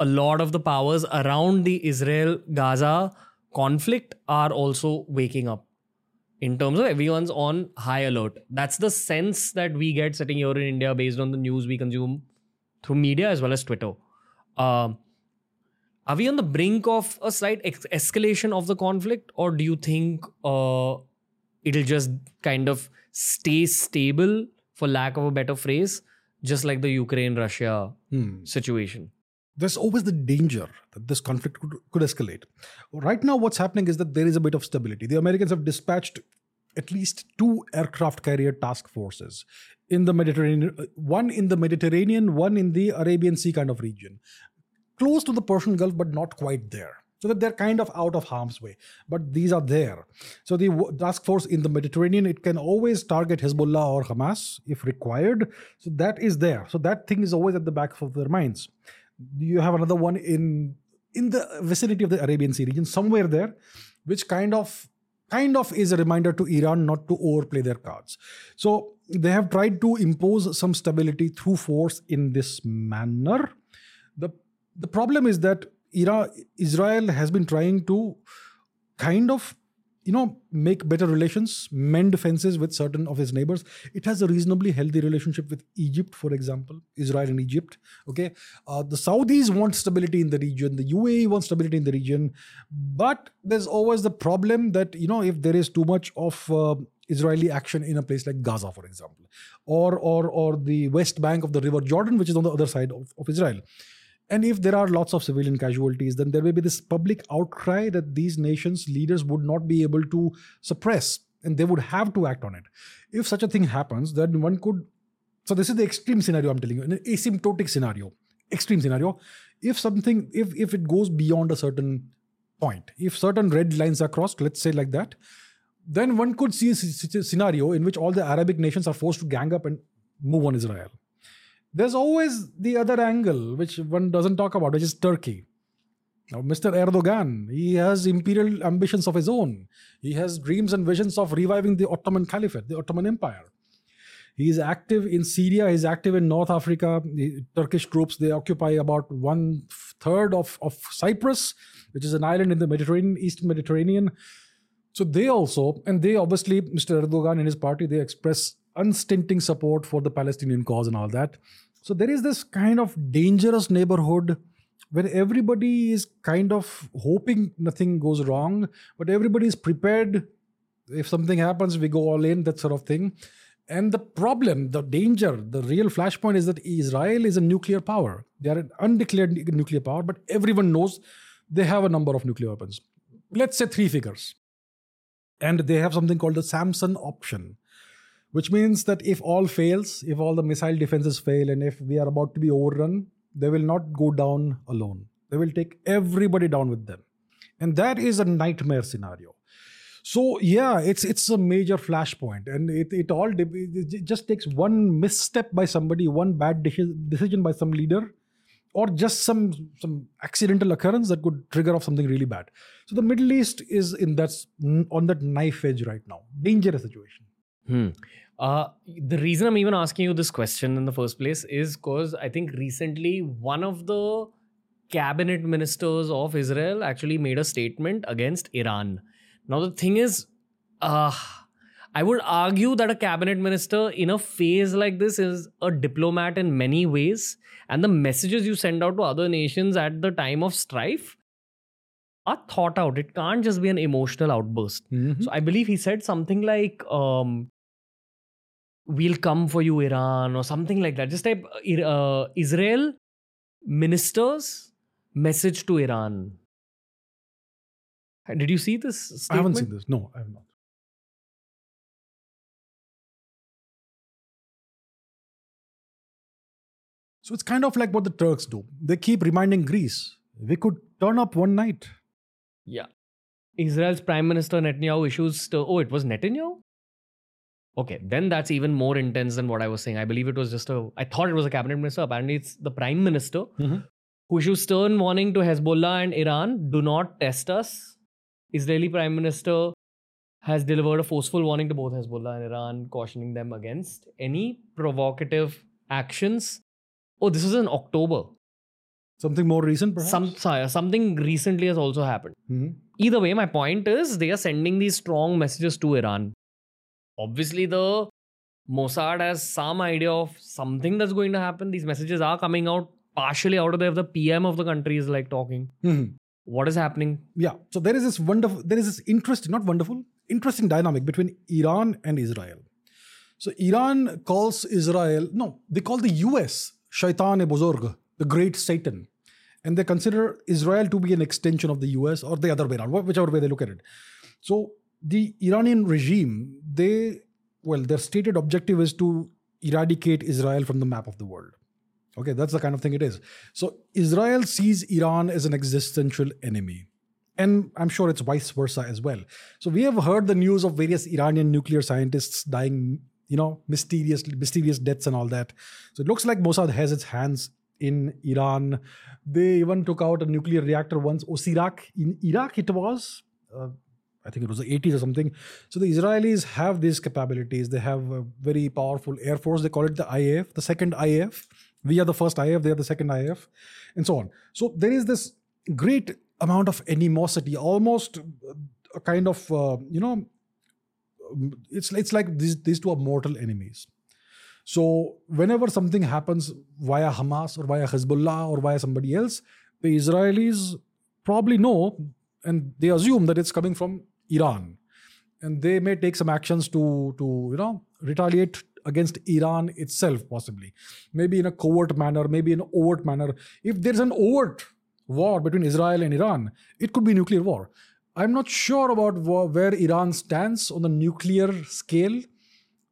a lot of the powers around the Israel Gaza conflict are also waking up in terms of everyone's on high alert. That's the sense that we get sitting here in India based on the news we consume through media as well as Twitter. Um, are we on the brink of a slight ex- escalation of the conflict, or do you think uh, it'll just kind of stay stable, for lack of a better phrase, just like the Ukraine Russia Hmm. situation? There's always the danger that this conflict could, could escalate. Right now, what's happening is that there is a bit of stability. The Americans have dispatched at least two aircraft carrier task forces in the Mediterranean, one in the Mediterranean, one in the Arabian Sea kind of region, close to the Persian Gulf, but not quite there. So that they're kind of out of harm's way, but these are there. So the task force in the Mediterranean, it can always target Hezbollah or Hamas if required. So that is there. So that thing is always at the back of their minds you have another one in in the vicinity of the Arabian Sea region, somewhere there, which kind of kind of is a reminder to Iran not to overplay their cards. So they have tried to impose some stability through force in this manner. The the problem is that Iran, Israel has been trying to kind of you know make better relations mend fences with certain of his neighbors. It has a reasonably healthy relationship with egypt for example israel and egypt okay? Uh, the saudis want stability in the region the uae wants stability in the region but there's always the problem that you know if there is too much of uh, israeli action in a place like gaza for example or or or the west bank of the river jordan which is on the other side of, of israel and if there are lots of civilian casualties, then there may be this public outcry that these nations' leaders would not be able to suppress and they would have to act on it. If such a thing happens, then one could. So, this is the extreme scenario I'm telling you, an asymptotic scenario, extreme scenario. If something, if, if it goes beyond a certain point, if certain red lines are crossed, let's say like that, then one could see a scenario in which all the Arabic nations are forced to gang up and move on Israel there's always the other angle which one doesn't talk about, which is Turkey. Now, Mr. Erdogan, he has imperial ambitions of his own. He has dreams and visions of reviving the Ottoman Caliphate, the Ottoman Empire. He is active in Syria. He's active in North Africa. The Turkish troops they occupy about one third of, of Cyprus, which is an island in the Mediterranean, Eastern Mediterranean. So they also, and they obviously, Mr. Erdogan and his party, they express unstinting support for the Palestinian cause and all that. So there is this kind of dangerous neighborhood where everybody is kind of hoping nothing goes wrong, but everybody is prepared. If something happens, we go all in, that sort of thing. And the problem, the danger, the real flashpoint is that Israel is a nuclear power. They are an undeclared nuclear power, but everyone knows they have a number of nuclear weapons. Let's say three figures. And they have something called the Samson option, which means that if all fails, if all the missile defenses fail, and if we are about to be overrun, they will not go down alone. They will take everybody down with them. And that is a nightmare scenario. So yeah, it's it's a major flashpoint, and it it all it just takes one misstep by somebody, one bad decision by some leader, or just some some accidental occurrence that could trigger off something really bad. So the Middle East is in that on that knife edge right now, dangerous situation. Hmm. Uh, the reason I'm even asking you this question in the first place is because I think recently one of the cabinet ministers of Israel actually made a statement against Iran. Now, the thing is, uh, I would argue that a cabinet minister in a phase like this is a diplomat in many ways. And the messages you send out to other nations at the time of strife are thought out. It can't just be an emotional outburst. So I believe he said something like, um, "We'll come for you, Iran," or something like that. Just type uh, uh, Israel ministers message to Iran. Did you see this statement? I haven't seen this. No, I have not. So it's kind of like what the Turks do. They keep reminding Greece, we could turn up one night. Yeah. Israel's Prime Minister Netanyahu issues. St- oh, it was Netanyahu? Okay, then that's even more intense than what I was saying. I believe it was just a. I thought it was a cabinet minister. Apparently, it's the Prime Minister who issues stern warning to Hezbollah and Iran do not test us. Israeli Prime Minister has delivered a forceful warning to both Hezbollah and Iran, cautioning them against any provocative actions. Oh, this was in October. Something more recent, perhaps? Some, sorry, something recently has also happened. Mhm. Either way, my point is they are sending these strong messages to Iran. Obviously, the Mossad has some idea of something that's going to happen. These messages are coming out partially out of there. The PM of the country is like talking. Mhm. What is happening? Yeah. So there is this wonderful, there is this interesting, not wonderful, interesting dynamic between Iran and Israel. So Iran calls Israel, no, they call the US Shaitan e Bozorg, the great Satan. And they consider Israel to be an extension of the US or the other way around, whichever way they look at it. So the Iranian regime, they, well, their stated objective is to eradicate Israel from the map of the world. Okay, that's the kind of thing it is. So Israel sees Iran as an existential enemy. And I'm sure it's vice versa as well. So we have heard the news of various Iranian nuclear scientists dying, you know, mysterious, mysterious deaths and all that. So it looks like Mossad has its hands in Iran. They even took out a nuclear reactor once, Osirak in Iraq. It was. Uh, I think it was the 80s or something. So the Israelis have these capabilities. They have a very powerful air force. They call it the IAF, the second IAF. We are the first IAF, they are the second IAF, and so on. So there is this great amount of animosity, almost a kind of, uh, you know, it's, it's like these, these two are mortal enemies. So whenever something happens via Hamas or via Hezbollah or via somebody else, the Israelis probably know and they assume that it's coming from Iran. And they may take some actions to, to you know, retaliate against Iran itself, possibly. Maybe in a covert manner, maybe in an overt manner. If there's an overt war between Israel and Iran, it could be nuclear war. I'm not sure about where Iran stands on the nuclear scale,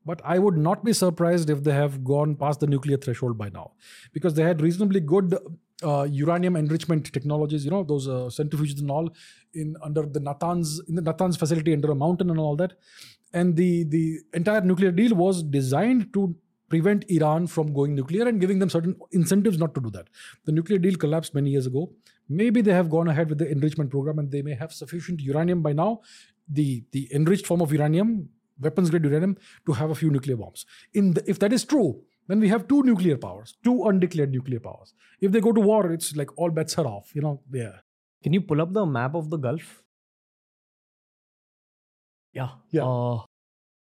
but I would not be surprised if they have gone past the nuclear threshold by now, because they had reasonably good uh, uranium enrichment technologies. You know those uh, centrifuges and all in under the Natanz in the Natanz facility under a mountain and all that, and the the entire nuclear deal was designed to prevent Iran from going nuclear and giving them certain incentives not to do that. The nuclear deal collapsed many years ago. Maybe they have gone ahead with the enrichment program and they may have sufficient uranium by now, the, the enriched form of uranium, weapons grade uranium, to have a few nuclear bombs. In the, if that is true, then we have two nuclear powers, two undeclared nuclear powers. If they go to war, it's like all bets are off. You know, yeah. Can you pull up the map of the Gulf? Yeah. Yeah. Uh,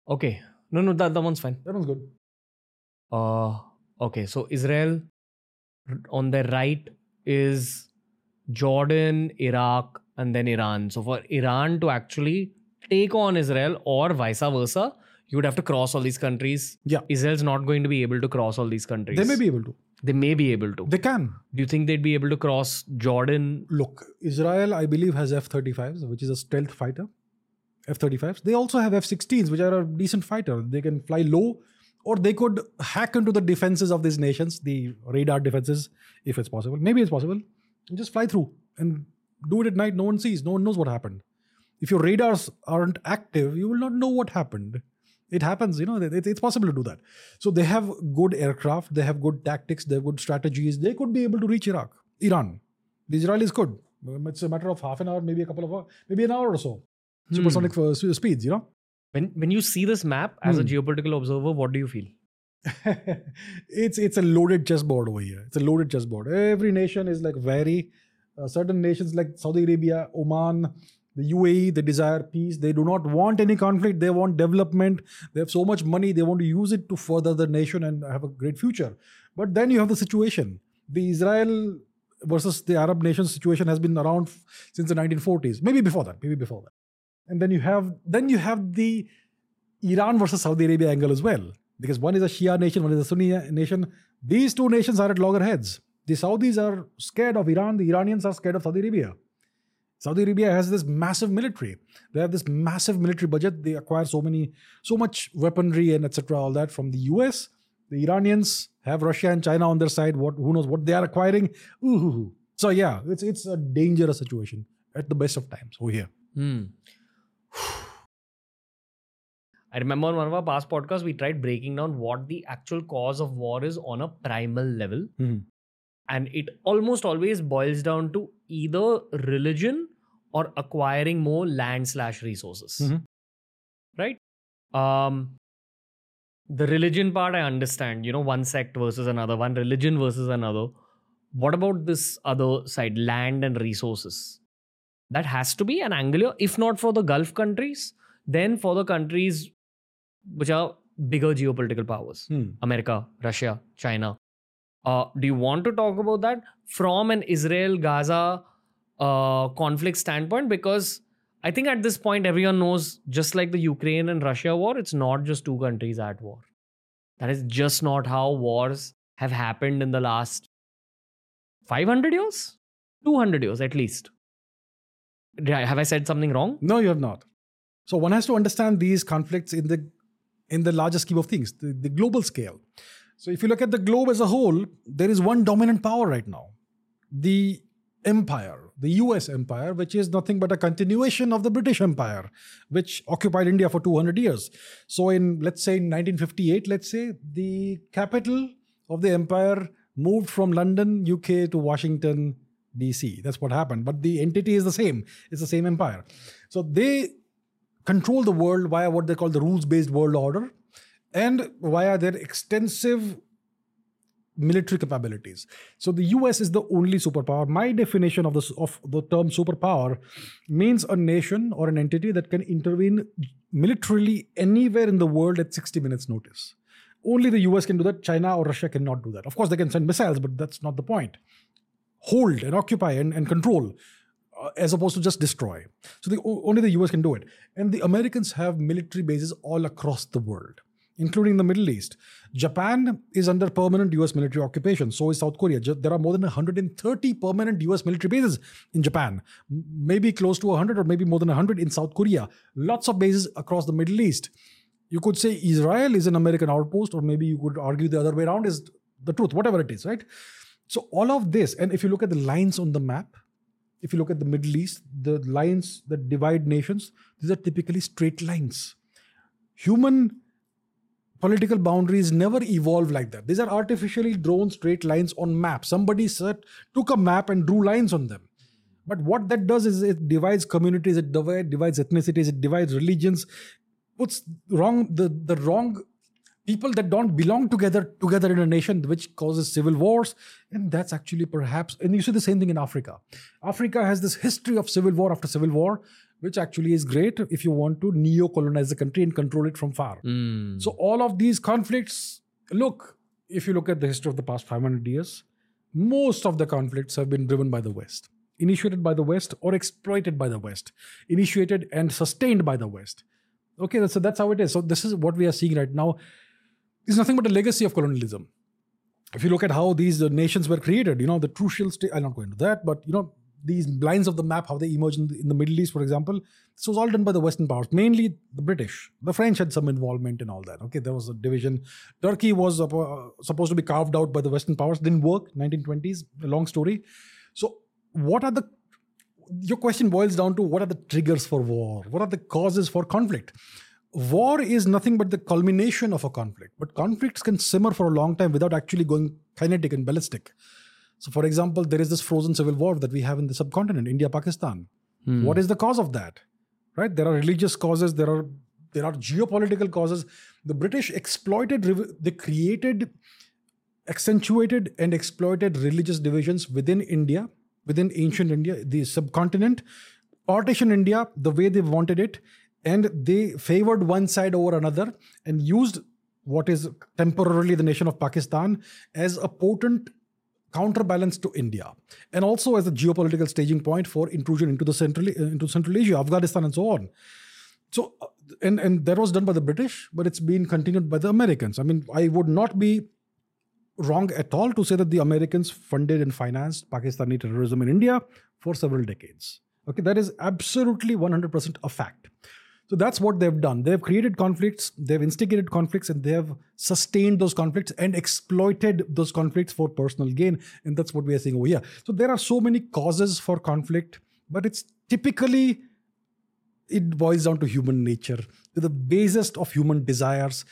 okay. No, no, that, that one's fine. That one's good. Uh, okay, so Israel on the right is Jordan, Iraq, and then Iran. So for Iran to actually take on Israel or vice versa, you would have to cross all these countries. Yeah. Israel's not going to be able to cross all these countries. They may be able to. They may be able to. They can. Do you think they'd be able to cross Jordan? Look, Israel, I believe, has F 35s, which is a stealth fighter. F 35s. They also have F 16s, which are a decent fighter. They can fly low, or they could hack into the defenses of these nations, the radar defenses, if it's possible. Maybe it's possible. And just fly through and do it at night. No one sees, no one knows what happened. If your radars aren't active, you will not know what happened. It happens, you know, it- it's possible to do that. So they have good aircraft, they have good tactics, they have good strategies. They could be able to reach Iraq, Iran. The Israelis could. Um, It's a matter of half an hour, maybe a couple of hours, maybe an hour or so. Supersonic uh, s- speeds, you know. When when you see this map as a Hmm. geopolitical observer, what do you feel? [laughs] it's it's a loaded chessboard over here. It's a loaded chessboard. Every nation is like very uh, certain nations like Saudi Arabia, Oman, the UAE. They desire peace. They do not want any conflict. They want development. They have so much money. They want to use it to further the nation and have a great future. But then you have the situation. The Israel versus the Arab nations situation has been around since the 1940s. Maybe before that. Maybe before that. And then you have then you have the Iran versus Saudi Arabia angle as well. Because one is a Shia nation, one is a Sunni nation. These two nations are at loggerheads. The Saudis are scared of Iran, the Iranians are scared of Saudi Arabia. Saudi Arabia has this massive military. They have this massive military budget. They acquire so many, so much weaponry and etc. All that from the US. The Iranians have Russia and China on their side. What who knows what they are acquiring? Ooh. So yeah, it's it's a dangerous situation at the best of times over here. Hmm. [sighs] I remember on one of our past podcasts, we tried breaking down what the actual cause of war is on a primal level. Mhm. And it almost always boils down to either religion or acquiring more land slash resources. Mhm. Right? Um, the religion part, I understand, you know, one sect versus another, one religion versus another. What about this other side, land and resources? That has to be an angle, if not for the Gulf countries, then for the countries which are bigger geopolitical powers Hmm. America, Russia, China. Uh, do you want to talk about that from an Israel Gaza conflict standpoint? Because I think at this point, everyone knows, just like the Ukraine and Russia war, it's not just two countries at war. That is just not how wars have happened in the last 500 years, 200 years at least. Have I said something wrong? No, you have not. So one has to understand these conflicts in the in the larger scheme of things, the, the global scale. So if you look at the globe as a whole, there is one dominant power right now. The empire, the US empire, which is nothing but a continuation of the British Empire, which occupied India for 200 years. So in let's say in 1958, let's say the capital of the empire moved from London, UK to Washington, DC. That's what happened. But the entity is the same. It's the same empire. So they control the world via what they call the rules based world order and via their extensive military capabilities. So the US is the only superpower. My definition of the, of the term superpower means a nation or an entity that can intervene militarily anywhere in the world at 60 minutes notice. Only the US can do that. China or Russia cannot do that. Of course, they can send missiles, but that's not the point. Hold and occupy and, and control uh, as opposed to just destroy. So the, only the US can do it. And the Americans have military bases all across the world, including the Middle East. Japan is under permanent US military occupation. So is South Korea. There are more than 130 permanent US military bases in Japan, maybe close to 100 or maybe more than 100 in South Korea. Lots of bases across the Middle East. You could say Israel is an American outpost, or maybe you could argue the other way around is the truth, whatever it is, right? So all of this, and if you look at the lines on the map, if you look at the Middle East, the lines that divide nations, these are typically straight lines. Human political boundaries never evolve like that. These are artificially drawn straight lines on maps. Somebody set, took a map and drew lines on them. But what that does is it divides communities, it divides ethnicities, it divides religions, puts wrong the, the wrong people that don't belong together together in a nation which causes civil wars and that's actually perhaps and you see the same thing in africa africa has this history of civil war after civil war which actually is great if you want to neo-colonize the country and control it from far. Hmm. so all of these conflicts look if you look at the history of the past 500 years most of the conflicts have been driven by the west initiated by the west or exploited by the west initiated and sustained by the west. Okay so that's how it is. So this is what we are seeing right now. It's nothing but a legacy of colonialism. If you look at how these nations were created you know the crucial state i'll not go into that but you know these lines of the map how they emerged in the, in the middle east for example this was all done by the western powers mainly the british. The french had some involvement in all that okay? There was a division. Turkey was uh, supposed to be carved out by the western powers. Didn't work 1920s a long story. So what are the your question boils down to what are the triggers for war? What are the causes for conflict? War is nothing but the culmination of a conflict but conflicts can simmer for a long time without actually going kinetic and ballistic so for example there is this frozen civil war that we have in the subcontinent india pakistan. Hmm. What is the cause of that? Right? There are religious causes there are there are geopolitical causes. The british exploited they created accentuated and exploited religious divisions within India, within ancient India, the subcontinent, partition India the way they wanted it, and they favored one side over another and used what is temporarily the nation of Pakistan as a potent counterbalance to India, and also as a geopolitical staging point for intrusion into the central into Central Asia, Afghanistan, and so on. So, uh, and and that was done by the British, but it's been continued by the Americans. I mean, I would not be wrong at all to say that the Americans funded and financed Pakistani terrorism in India for several decades. Okay, that is absolutely 100% a fact. So that's what they've done. They've created conflicts, they've instigated conflicts, and they have sustained those conflicts and exploited those conflicts for personal gain. And that's what we are seeing over here. So there are so many causes for conflict, but it's typically it boils down to human nature, to the basest of human desires.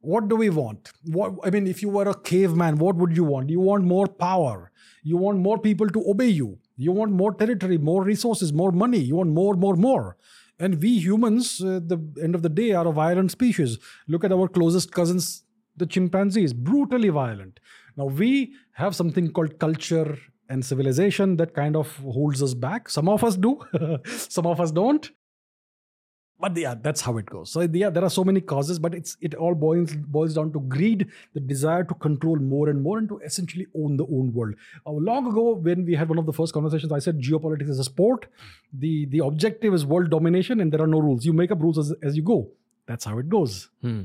What do we want? What I mean, if you were a caveman, what would you want? You want more power. You want more people to obey you. You want more territory, more resources, more money. You want more, more, more. And we humans, at uh, the end of the day, are a violent species. Look at our closest cousins, the chimpanzees, brutally violent. Now, we have something called culture and civilization that kind of holds us back. Some of us do, [laughs] some of us don't but yeah that's how it goes. So yeah there are so many causes but it's it all boils boils down to greed the desire to control more and more and to essentially own the own world. Uh, long ago when we had one of the first conversations i said geopolitics is a sport. The the objective is world domination and there are no rules. You make up rules as, as you go. That's how it goes. Hmm.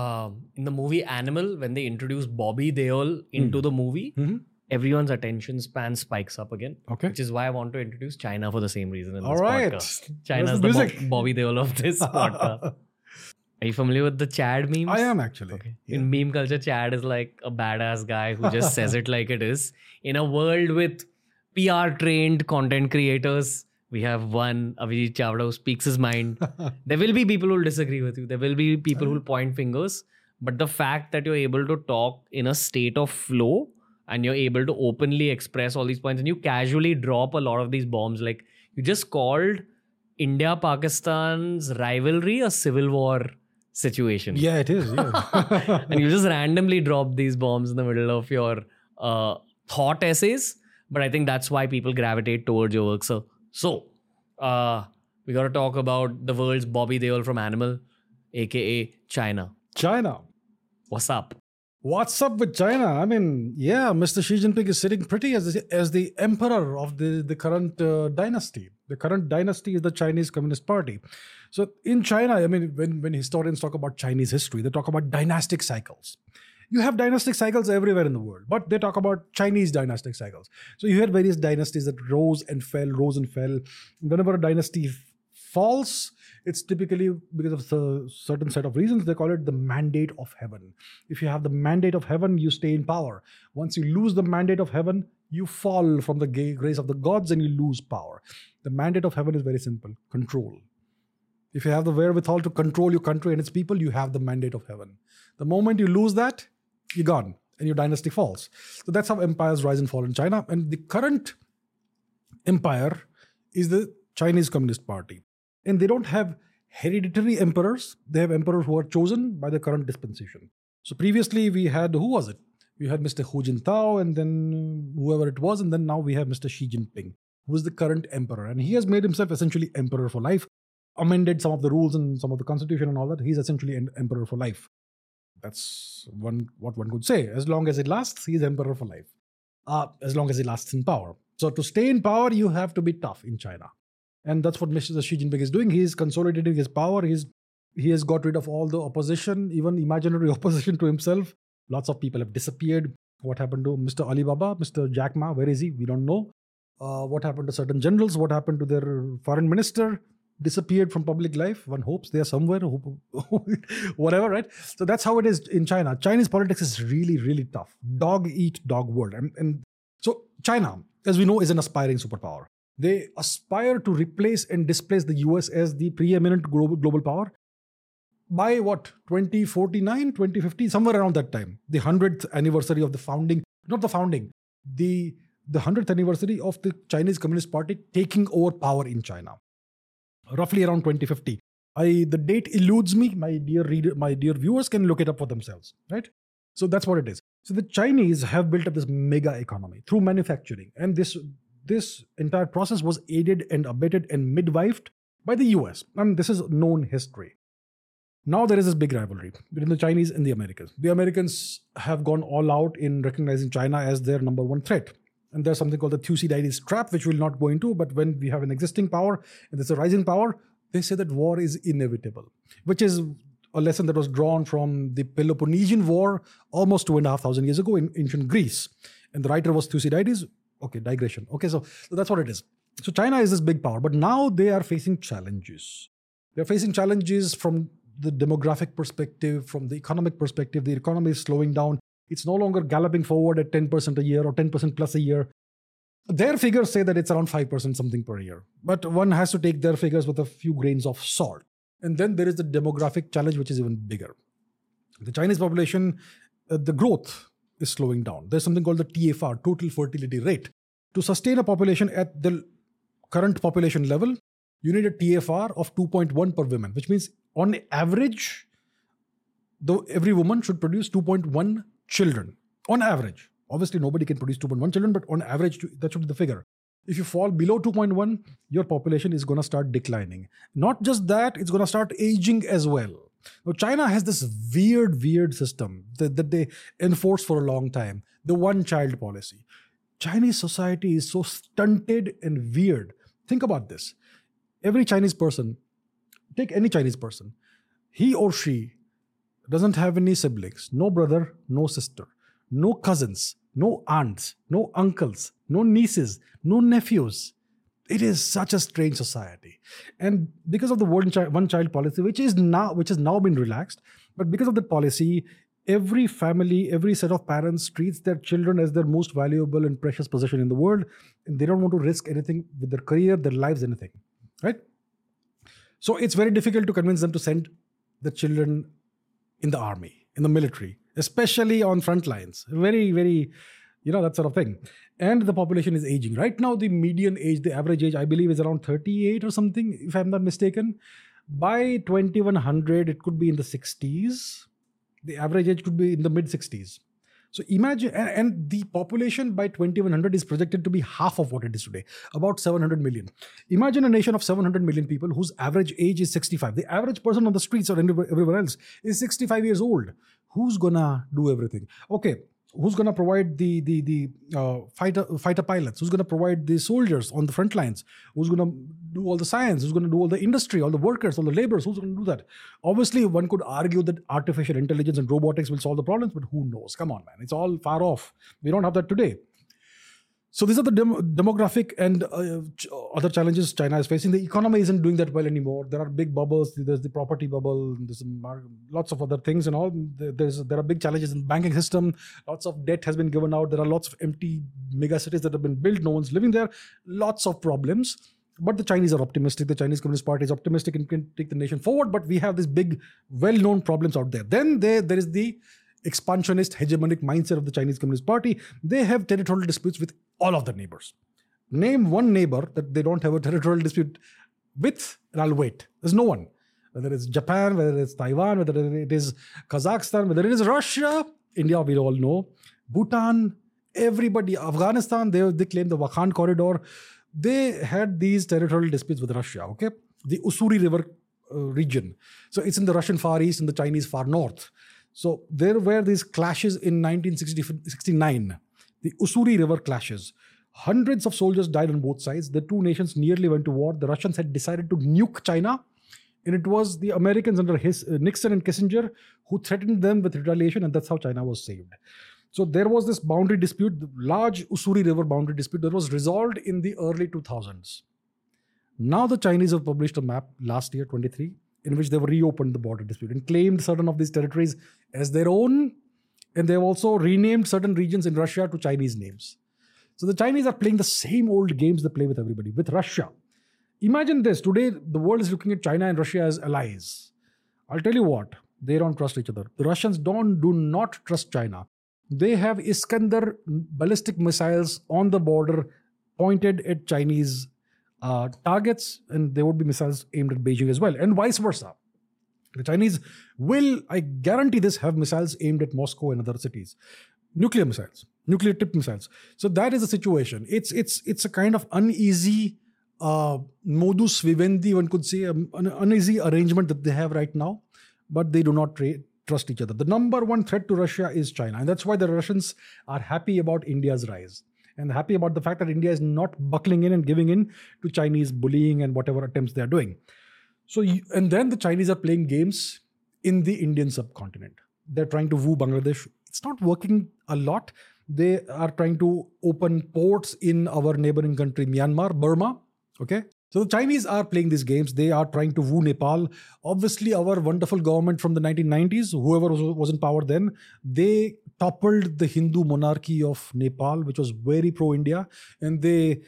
um, in the movie animal when they introduce bobby deol into mm. the movie mm-hmm everyone's attention span spikes up again. Okay. Which is why I want to introduce China for the same reason. In All this right. Podcast. China's the, the Bo- Bobby Deol of this [laughs] podcast. Are you familiar with the Chad memes? I am actually. Okay. Yeah. In meme culture, Chad is like a badass guy who just [laughs] says it like it is. In a world with PR trained content creators, we have one Abhijit Chavda who speaks his mind. [laughs] there will be people who will disagree with you. There will be people who will uh-huh. point fingers. But the fact that you're able to talk in a state of flow and you're able to openly express all these points and you casually drop a lot of these bombs. Like you just called india pakistan's rivalry a civil war situation. Yeah it is yeah. [laughs] and you just randomly drop these bombs in the middle of your uh, thought essays. But i think that's why people gravitate towards your work. So so uh, we got to talk about the world's bobby deol from animal aka china. China. What's up What's up with China? I mean, yeah, Mr. Xi Jinping is sitting pretty as the, as the emperor of the, the current uh, dynasty. The current dynasty is the Chinese Communist Party. So in China, I mean, when, when historians talk about Chinese history, they talk about dynastic cycles. You have dynastic cycles everywhere in the world, but they talk about Chinese dynastic cycles. So you had various dynasties that rose and fell, rose and fell. Whenever a dynasty false. It's typically because of a certain set of reasons they call it the mandate of heaven. If you have the mandate of heaven you stay in power. Once you lose the mandate of heaven you fall from the grace of the gods and you lose power. The mandate of heaven is very simple control. If you have the wherewithal to control your country and its people you have the mandate of heaven. The moment you lose that you're gone and your dynasty falls. So that's how empires rise and fall in china. And the current empire is the chinese communist party and they don't have hereditary emperors. They have emperors who are chosen by the current dispensation. So previously we had who was it? We had Mr. Hu Jintao and then whoever it was, and then now we have Mr. Xi Jinping, who is the current emperor, and he has made himself essentially emperor for life. Amended some of the rules and some of the constitution and all that. He's essentially an emperor for life. That's one what one could say. As long as it lasts, he's emperor for life. Uh, as long as he lasts in power. So to stay in power, you have to be tough in China. And that's what Mr. Xi Jinping is doing. He is consolidating his power. He's he has got rid of all the opposition, even imaginary [laughs] opposition to himself. Lots of people have disappeared. What happened to Mr. Alibaba, Mr. Jack Ma? Where is he? We don't know. Uh, what happened to certain generals? What happened to their foreign minister? Disappeared from public life. One hopes they are somewhere, [laughs] whatever, right? So that's how it is in China. Chinese politics is really, really tough. Dog eat dog world. And, and so China, as we know, is an aspiring superpower. They aspire to replace and displace the US as the preeminent global, power? By what 2049 2050 somewhere around that time the 100th anniversary of the founding not the founding the the 100th anniversary of the chinese communist party taking over power in china. Roughly around 2050 i the date eludes me. My dear reader my dear viewers can look it up for themselves right? So that's what it is. So the chinese have built up this mega economy through manufacturing and this this entire process was aided and abetted and midwifed by the US. I mean, this is known history. Now there is this big rivalry between the Chinese and the Americans. The Americans have gone all out in recognizing China as their number one threat. And there's something called the Thucydides trap, which we'll not go into. But when we have an existing power and there's a rising power, they say that war is inevitable, which is a lesson that was drawn from the Peloponnesian War almost two and a half thousand years ago in ancient Greece. And the writer was Thucydides, okay digression okay so, so that's what it is So China is this big power, but now they are facing challenges. They're facing challenges from the demographic perspective, from the economic perspective. The economy is slowing down. It's no longer galloping forward at 10% a year or 10% plus a year. Their figures say that it's around 5% something per year. But one has to take their figures with a few grains of salt. And then there is the demographic challenge, which is even bigger. The Chinese population, uh, the growth is slowing down. There's something called the TFR, total fertility rate. To sustain a population at the current population level, you need a TFR of 2.1 per woman, which means on average, though every woman should produce 2.1 children on average. Obviously, nobody can produce 2.1 children, but on average, that should be the figure. If you fall below 2.1, your population is going to start declining. Not just that, it's going to start aging as well. Now, China has this weird, weird system that, that they enforce for a long time the one child policy. Chinese society is so stunted and weird. Think about this. Every Chinese person, take any Chinese person, he or she doesn't have any siblings, no brother, no sister, no cousins, no aunts, no uncles, no nieces, no nephews. It is such a strange society, and because of the one child, one child policy, which is now which has now been relaxed, but because of the policy, every family, every set of parents treats their children as their most valuable and precious possession in the world, and they don't want to risk anything with their career, their lives, anything, right? So it's very difficult to convince them to send the children in the army, in the military, especially on front lines. Very, very, you know, that sort of thing. And the population is aging. Right now, the median age, the average age, I believe, is around 38 or something, if I'm not mistaken. By 2100, it could be in the 60s. The average age could be in the mid 60s. So imagine, and, and, the population by 2100 is projected to be half of what it is today, about 700 million. Imagine a nation of 700 million people whose average age is 65. The average person on the streets or everywhere else is 65 years old. Who's gonna do everything? Okay, who's going to provide the the the uh, fighter fighter pilots? Who's going to provide the soldiers on the front lines? Who's going to do all the science? Who's going to do all the industry all the workers all the laborers? Who's going to do that? Obviously one could argue that artificial intelligence and robotics will solve the problems but who knows? Come on man. It's all far off. We don't have that today so these are the dem- demographic and uh, ch- other challenges China is facing. The economy isn't doing that well anymore. There are big bubbles. There's the property bubble. There's lots of other things and all. There's there are big challenges in banking system. Lots of debt has been given out. There are lots of empty mega cities that have been built. No one's living there. Lots of problems. But the Chinese are optimistic. The Chinese Communist Party is optimistic and can take the nation forward. But we have these big, well-known problems out there. Then there there is the expansionist hegemonic mindset of the Chinese Communist Party, they have territorial disputes with all of their neighbors. Name one neighbor that they don't have a territorial dispute with, and I'll wait. There's no one. Whether it's Japan, whether it's Taiwan, whether it is Kazakhstan, whether it is Russia, India, we all know, Bhutan, everybody, Afghanistan, they, they claim the Wakhan corridor. They had these territorial disputes with Russia, okay? The Ussuri River uh, region. So it's in the Russian Far East and the Chinese Far North. So there were these clashes in 1969, the Ussuri River clashes. Hundreds of soldiers died on both sides. The two nations nearly went to war. The Russians had decided to nuke China. And it was the Americans under his, uh, Nixon and Kissinger who threatened them with retaliation, and that's how China was saved. So there was this boundary dispute, the large Ussuri River boundary dispute that was resolved in the early 2000s. Now the Chinese have published a map last year, 23, in which they've reopened the border dispute and claimed certain of these territories as their own. And they've also renamed certain regions in Russia to Chinese names. So the Chinese are playing the same old games they play with everybody, with Russia. Imagine this today, the world is looking at China and Russia as allies. I'll tell you what, they don't trust each other. The Russians don't do not trust China. They have Iskander ballistic missiles on the border pointed at Chinese uh, targets, and there would be missiles aimed at Beijing as well, and vice versa. The Chinese will, I guarantee this, have missiles aimed at Moscow and other cities, nuclear missiles, nuclear tipped missiles. So that is the situation. It's it's it's a kind of uneasy uh, modus vivendi, one could say, um, an uneasy arrangement that they have right now, but they do not trust each other. The number one threat to Russia is China, and that's why the Russians are happy about India's rise and happy about the fact that India is not buckling in and giving in to Chinese bullying and whatever attempts they are doing. So, and then the Chinese are playing games in the Indian subcontinent. They're trying to woo Bangladesh. It's not working a lot, They are trying to open ports in our neighboring country, Myanmar, Burma. Okay. So the Chinese are playing these games. They are trying to woo Nepal. Obviously, our wonderful government from the 1990s, whoever was, was in power then, they toppled the Hindu monarchy of Nepal, which was very pro-India, and they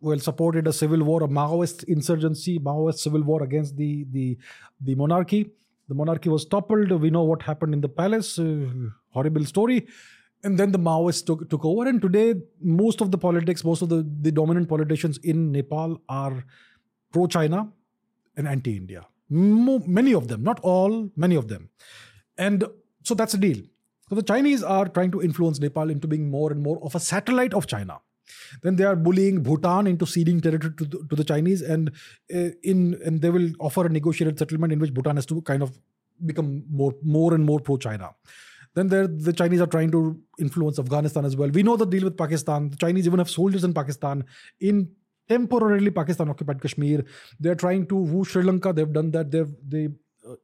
well supported a civil war, a Maoist insurgency, Maoist civil war against the the the monarchy. The monarchy was toppled. We know what happened in the palace. Uh, horrible story. And then the Maoists took, took over. And today, most of the politics, most of the, the dominant politicians in Nepal are pro China and anti India. Many of them, not all, many of them. And so that's the deal. So the Chinese are trying to influence Nepal into being more and more of a satellite of China. Then they are bullying Bhutan into ceding territory to the, to the Chinese, and uh, in and they will offer a negotiated settlement in which Bhutan has to kind of become more more and more pro China. Then the Chinese are trying to influence Afghanistan as well. We know the deal with Pakistan. The Chinese even have soldiers in Pakistan in temporarily Pakistan occupied Kashmir. They're trying to woo Sri Lanka. They've done that. They've they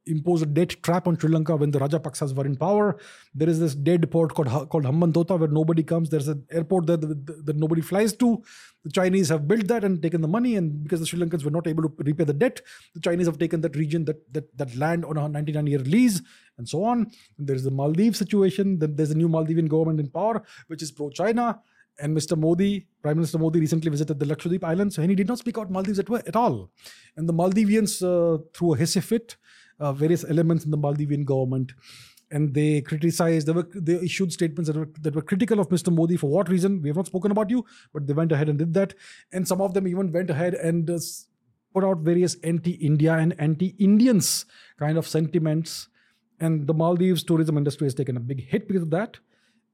impose a debt trap on Sri Lanka when the Rajapaksas were in power. There is this dead port called called Hambantota where nobody comes. There's an airport there that, that, nobody flies to. The Chinese have built that and taken the money, and because the Sri Lankans were not able to repay the debt, the Chinese have taken that region, that that, that land on a 99 year lease, and so on. And there's the Maldives situation. Then there's a new Maldivian government in power, which is pro China. And Mr. Modi, Prime Minister Modi, recently visited the Lakshadweep Islands, and he did not speak out Maldives at, at all. And the Maldivians, uh, a hissy fit, uh, various elements in the Maldivian government. And they criticized, they, were, they issued statements that were, that were critical of Mr. Modi. For what reason? We have not spoken about you, but they went ahead and did that. And some of them even went ahead and uh, put out various anti India and anti Indians kind of sentiments. And the Maldives tourism industry has taken a big hit because of that.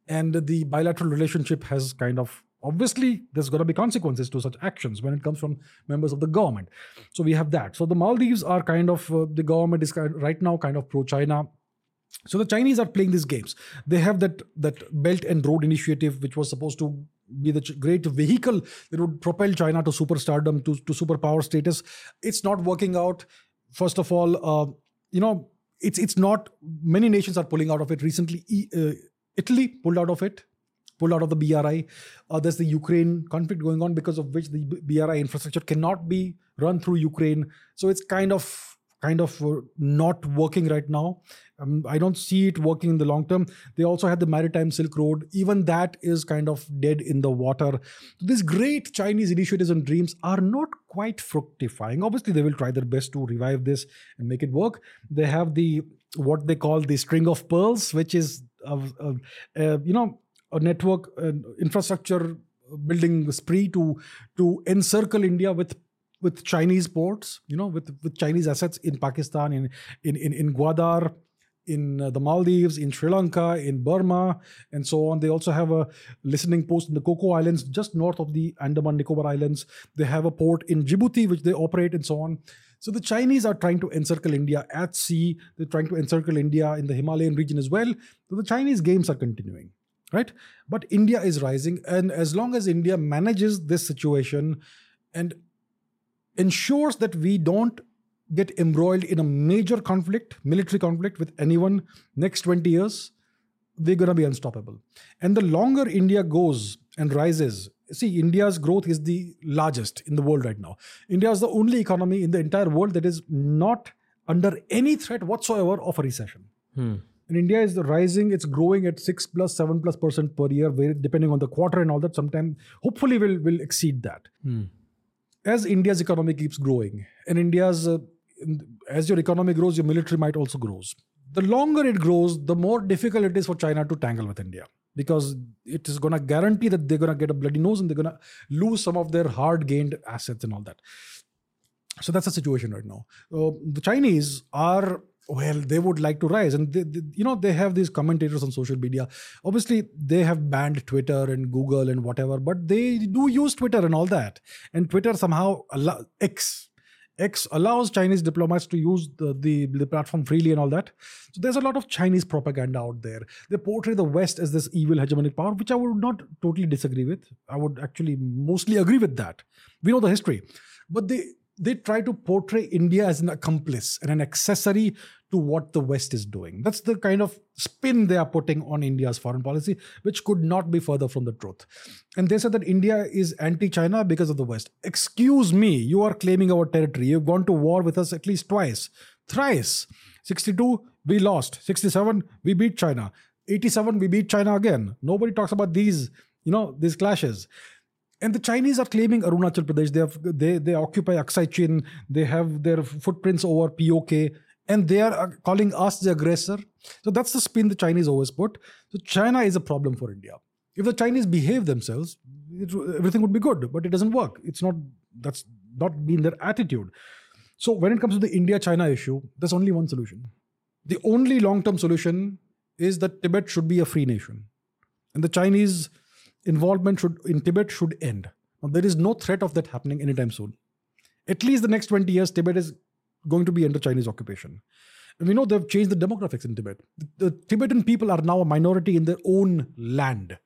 And the bilateral relationship has kind of obviously there's going to be consequences to such actions when it comes from members of the government. So we have that. So the maldives are kind of uh, the government is kind right now kind of pro china so the chinese are playing these games. They have that that belt and road initiative which was supposed to be the great vehicle that would propel china to superstardom to, to superpower status. It's not working out. First of all uh, you know it's it's not many nations are pulling out of it. Recently uh, italy pulled out of it pulled out of the BRI. Uh, there's the Ukraine conflict going on because of which the BRI infrastructure cannot be run through Ukraine. So it's kind of kind of uh, not working right now. Um, I don't see it working in the long term. They also had the Maritime Silk Road. Even that is kind of dead in the water. These great Chinese initiatives and dreams are not quite fructifying. Obviously, they will try their best to revive this and make it work. They have the what they call the string of pearls, which is uh, uh, uh you know a network infrastructure building spree to to encircle India with with Chinese ports, you know, with with Chinese assets in Pakistan, in in in, in Gwadar, in uh, the Maldives, in Sri Lanka, in Burma, and so on. They also have a listening post in the Coco Islands, just north of the Andaman Nicobar Islands. They have a port in Djibouti, which they operate, and so on. So the Chinese are trying to encircle India at sea. They're trying to encircle India in the Himalayan region as well. So the Chinese games are continuing right? But india is rising and as long as india manages this situation and ensures that we don't get embroiled in a major conflict military conflict with anyone next 20 years we're going to be unstoppable. And the longer india goes and rises see india's growth is the largest in the world right now. India is the only economy in the entire world that is not under any threat whatsoever of a recession. Hmm. And India is rising, it's growing at 6 plus, 7 plus percent per year, depending on the quarter and all that. Sometime, hopefully, will will exceed that. Hmm. As India's economy keeps growing, and India's, uh, as your economy grows, your military might also grows. The longer it grows, the more difficult it is for China to tangle with India because it is going to guarantee that they're going to get a bloody nose and they're going to lose some of their hard gained assets and all that. So that's the situation right now. Uh, the Chinese are well they would like to rise and they, they, you know they have these commentators on social media obviously they have banned twitter and google and whatever but they do use twitter and all that and twitter somehow x X allows Chinese diplomats to use the, the, the, platform freely and all that. So there's a lot of Chinese propaganda out there. They portray the West as this evil hegemonic power, which I would not totally disagree with. I would actually mostly agree with that. We know the history. But they they try to portray India as an accomplice and an accessory to what the West is doing. That's the kind of spin they are putting on India's foreign policy, which could not be further from the truth. And they said that India is anti China because of the West. Excuse me, you are claiming our territory. You've gone to war with us at least twice, thrice. 62, we lost. 67, we beat China. 87, we beat China again. Nobody talks about these, you know, these clashes and the Chinese are claiming Arunachal Pradesh. They have they they occupy Aksai Chin. They have their footprints over POK, and they are uh, calling us the aggressor. So that's the spin the Chinese always put. So China is a problem for India. If the Chinese behave themselves, it, everything would be good. But it doesn't work. It's not. That's not been their attitude. So when it comes to the India-China issue, there's only one solution. The only long-term solution is that Tibet should be a free nation, and the Chinese involvement should in Tibet should end. Now, there is no threat of that happening anytime soon. At least the next 20 years, Tibet is going to be under Chinese occupation. And we know they've changed the demographics in Tibet. The, the Tibetan people are now a minority in their own land.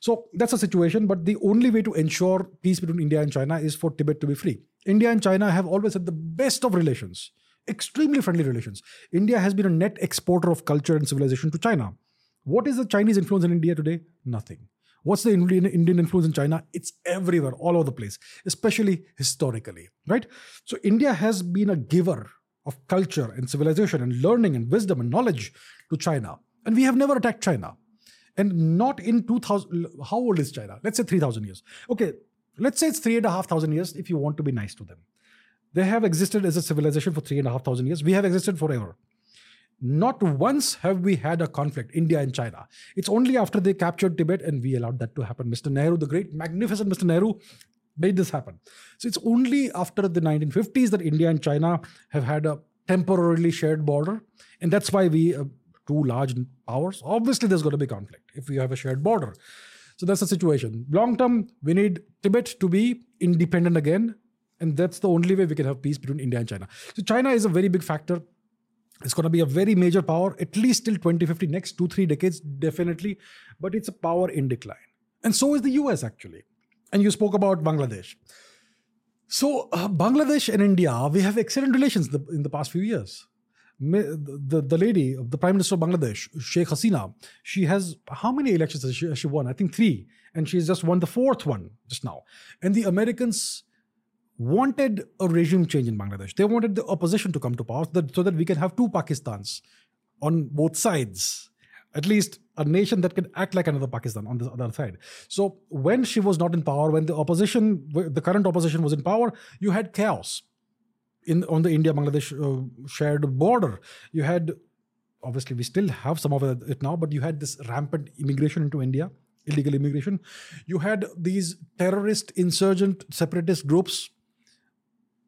So that's a situation, but the only way to ensure peace between India and China is for Tibet to be free. India and China have always had the best of relations, extremely friendly relations. India has been a net exporter of culture and civilization to China. What is the Chinese influence in India today? Nothing. What's the Indian, Indian influence in China? It's everywhere, all over the place, especially historically, right? So India has been a giver of culture and civilization and learning and wisdom and knowledge to China. And we have never attacked China. And not in 2000, how old is China? Let's say 3,000 years. Okay, let's say it's three and a half thousand years if you want to be nice to them. They have existed as a civilization for three and a half thousand years. We have existed forever. Not once have we had a conflict, India and China. It's only after they captured Tibet and we allowed that to happen. Mr. Nehru, the great, magnificent Mr. Nehru, made this happen. So it's only after the 1950s that India and China have had a temporarily shared border. And that's why we, uh, two large powers, obviously there's going to be conflict if we have a shared border. So that's the situation. Long term, we need Tibet to be independent again. And that's the only way we can have peace between India and China. So China is a very big factor it's going to be a very major power, at least till 2050, next two, three decades, definitely. But it's a power in decline. And so is the US, actually. And you spoke about Bangladesh. So, uh, Bangladesh and India, we have excellent relations the, in the past few years. The, the, the, lady, the Prime Minister of Bangladesh, Sheikh Hasina, she has how many elections has she, has she won? I think three. And she's just won the fourth one just now. And the Americans wanted a regime change in Bangladesh. They wanted the opposition to come to power so that, so that we can have two Pakistans on both sides. At least a nation that can act like another Pakistan on the other side. So when she was not in power, when the opposition, the current opposition was in power, you had chaos in on the India-Bangladesh uh, shared border. You had, obviously, we still have some of it now, but you had this rampant immigration into India, illegal immigration. You had these terrorist, insurgent, separatist groups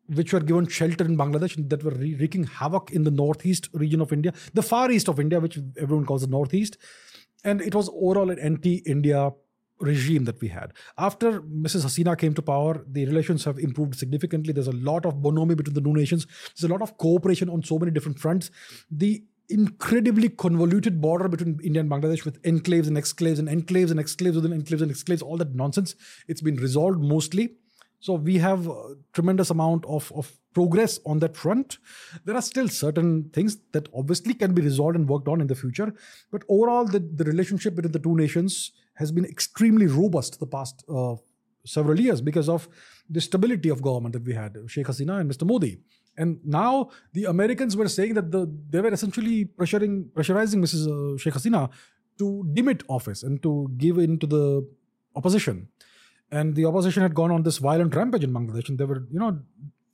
which were given shelter in Bangladesh that were wreaking havoc in the northeast region of India, the far east of India, which everyone calls the northeast. And it was overall an anti India regime that we had. After Mrs. Hasina came to power, the relations have improved significantly. There's a lot of bonhomie between the two nations, there's a lot of cooperation on so many different fronts. The incredibly convoluted border between India and Bangladesh with enclaves and exclaves and enclaves and exclaves within enclaves and exclaves, all that nonsense, it's been resolved mostly so we have tremendous amount of, of progress on that front. There are still certain things that obviously can be resolved and worked on in the future. But overall, the, the relationship between the two nations has been extremely robust the past uh, several years because of the stability of government that we had, Sheikh Hasina and Mr. Modi. And now the Americans were saying that the, they were essentially pressuring, pressurizing Mrs. Uh, Sheikh Hasina to demit office and to give in to the opposition and the opposition had gone on this violent rampage in Bangladesh, and they were, you know,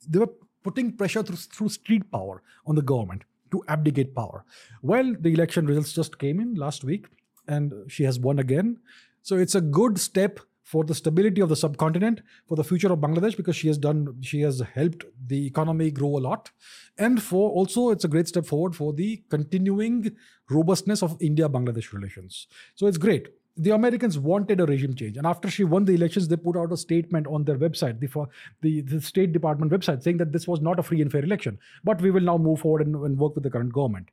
they were putting pressure through, through street power on the government to abdicate power. Well, the election results just came in last week, and she has won again. So it's a good step for the stability of the subcontinent, for the future of Bangladesh, because she has done, she has helped the economy grow a lot, and for also it's a great step forward for the continuing robustness of India-Bangladesh relations. So it's great the Americans wanted a regime change. And after she won the elections, they put out a statement on their website, the, the, the State Department website, saying that this was not a free and fair election. But we will now move forward and, and work with the current government.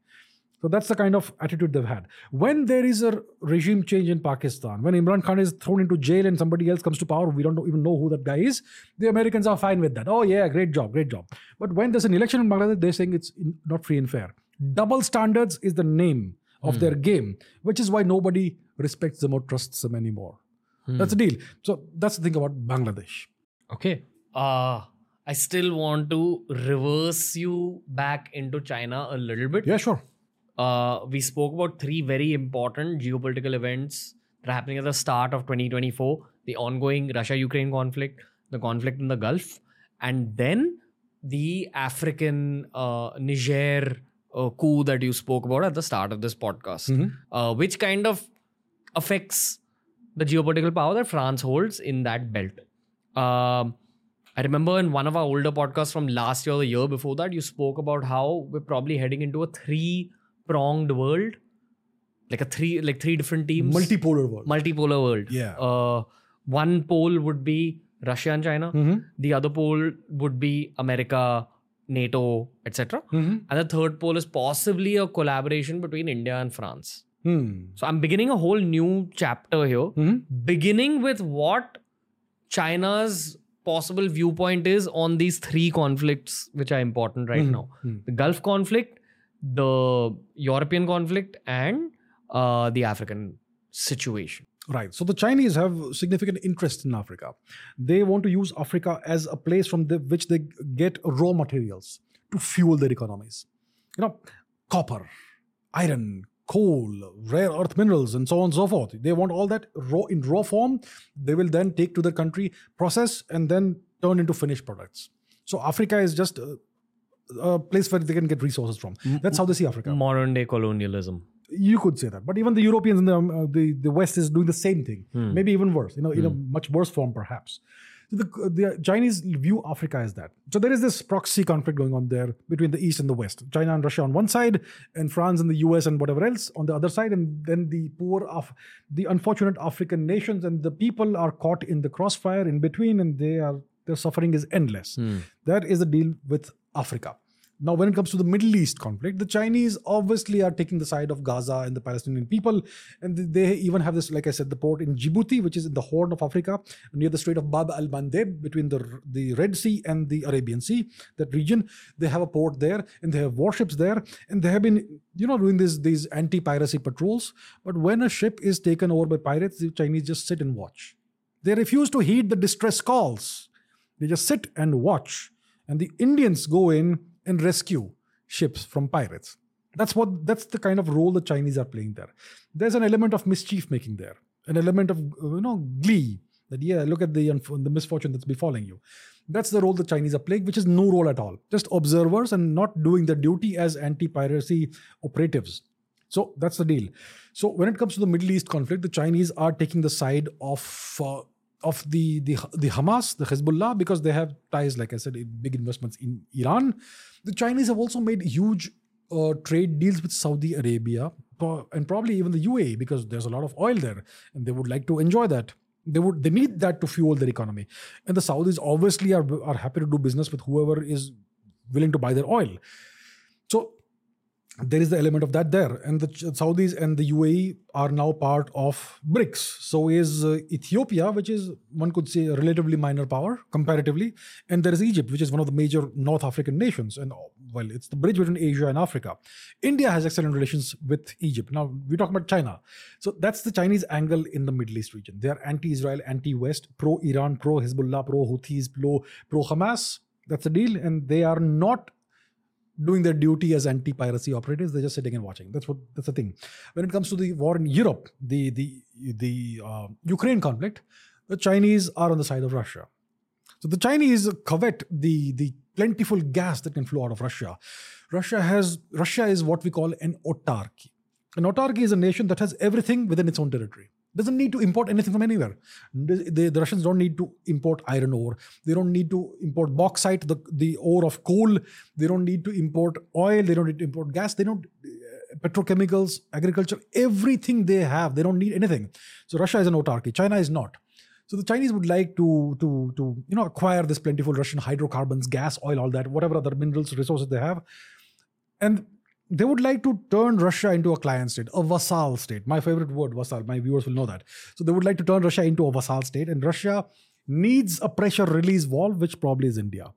So that's the kind of attitude they've had. When there is a regime change in Pakistan, when Imran Khan is thrown into jail and somebody else comes to power, we don't even know who that guy is, the Americans are fine with that. Oh, yeah, great job, great job. But when there's an election in Bangladesh, they're saying it's not free and fair. Double standards is the name of their game, which is why nobody respects them or trusts them anymore. That's the deal. So that's the thing about Bangladesh. Okay. Uh, I still want to reverse you back into China a little bit. Yeah, sure. Uh, we spoke about three very important geopolitical events that are happening at the start of 2024 the ongoing Russia Ukraine conflict, the conflict in the Gulf, and then the African uh, Niger uh, coup that you spoke about at the start of this podcast, uh, which kind of affects the geopolitical power that France holds in that belt. Um, I remember in one of our older podcasts from last year or the year before that, you spoke about how we're probably heading into a three pronged world, like a three, like three different teams, Multipolar world. multipolar world. Yeah. Uh, one pole would be Russia and China. Mhm. The other pole would be America, NATO, etc. Mhm. And the third pole is possibly a collaboration between India and France. Hmm. So I'm beginning a whole new chapter here, Mhm. beginning with what China's possible viewpoint is on these three conflicts, which are important right now Mhm. the Gulf conflict, the European conflict, and uh, the African situation. Right. So the Chinese have significant interest in Africa. They want to use Africa as a place from the, which they get raw materials to fuel their economies. You know, copper, iron, coal, rare earth minerals, and so on and so forth. They want all that raw in raw form. They will then take to their country, process, and then turn into finished products. So Africa is just a, a place where they can get resources from. That's how they see Africa Modern day colonialism. You could say that. But even the europeans and the, um, uh, the the west is doing the same thing. Maybe even worse you know in a much worse form perhaps. So the, the chinese view africa as that. So there is this proxy conflict going on there between the east and the west china and russia on one side and france and the us and whatever else on the other side. And then the poor of the unfortunate african nations and the people are caught in the crossfire in between and they are their suffering is endless. That is the deal with africa now, when it comes to the Middle East conflict, the Chinese obviously are taking the side of Gaza and the Palestinian people. And they even have this, like I said, the port in Djibouti, which is in the Horn of Africa, near the Strait of Bab al Mandeb, between the, the Red Sea and the Arabian Sea, that region. They have a port there and they have warships there. And they have been, you know, doing this, these anti piracy patrols. But when a ship is taken over by pirates, the Chinese just sit and watch. They refuse to heed the distress calls. They just sit and watch. And the Indians go in and rescue ships from pirates. That's what that's the kind of role the Chinese are playing there. There's an element of mischief making there, an element of you know glee that yeah, look at the the misfortune that's befalling you. That's the role the Chinese are playing, which is no role at all. Just observers and not doing their duty as anti-piracy operatives. So that's the deal. So when it comes to the Middle East conflict, the Chinese are taking the side of uh, of the, the the Hamas, the Hezbollah, because they have ties, like I said, big investments in Iran. The Chinese have also made huge uh, trade deals with Saudi Arabia and probably even the UAE because there's a lot of oil there, and they would like to enjoy that. They would they need that to fuel their economy, and the Saudis obviously are are happy to do business with whoever is willing to buy their oil. So there is the element of that there. And the saudis and the uae are now part of brics. So is uh, ethiopia which is one could say a relatively minor power comparatively. And there is egypt which is one of the major north african nations. And uh, well it's the bridge between asia and africa. India has excellent relations with egypt. Now we talk about china. So that's the chinese angle in the middle east region. They are anti-israel anti-west pro-iran pro-hezbollah pro-houthis pro- pro-hamas. That's the deal. And they are not doing their duty as anti-piracy operatives. They're just sitting and watching. That's what that's the thing. When it comes to the war in Europe, the the the uh, Ukraine conflict, the Chinese are on the side of Russia. So the Chinese covet the the plentiful gas that can flow out of Russia. Russia has Russia is what we call an autarky. An autarky is a nation that has everything within its own territory. Doesn't need to import anything from anywhere. The, the- Russians don't need to import iron ore. They don't need to import bauxite, the, the ore of coal. They don't need to import oil. They don't need to import gas. They don't uh, petrochemicals, agriculture, everything they have. They don't need anything. So Russia is an autarky. China is not. So the Chinese would like to to to you know acquire this plentiful Russian hydrocarbons, gas, oil, all that, whatever other minerals, resources they have, and they would like to turn Russia into a client state, a vassal state. My favorite word, vassal. My viewers will know that. So they would like to turn Russia into a vassal state, and Russia needs a pressure release valve, which probably is India.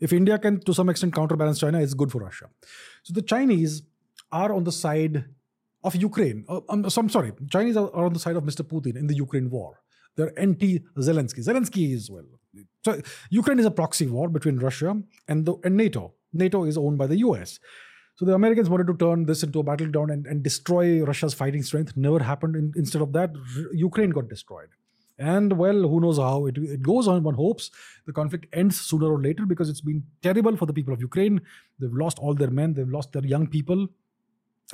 If India can, to some extent, counterbalance China, it's good for Russia. So the Chinese are on the side of Ukraine. Uh, um, so I'm sorry, Chinese are, are on the side of Mr. Putin in the Ukraine war. They're anti-Zelensky. Zelensky is well. So Ukraine is a proxy war between Russia and the and NATO. NATO is owned by the US. So the Americans wanted to turn this into a battleground and, and destroy Russia's fighting strength. Never happened. In, instead of that, R- Ukraine got destroyed. And well, who knows how it, it goes on. One hopes the conflict ends sooner or later because it's been terrible for the people of Ukraine. They've lost all their men, they've lost their young people,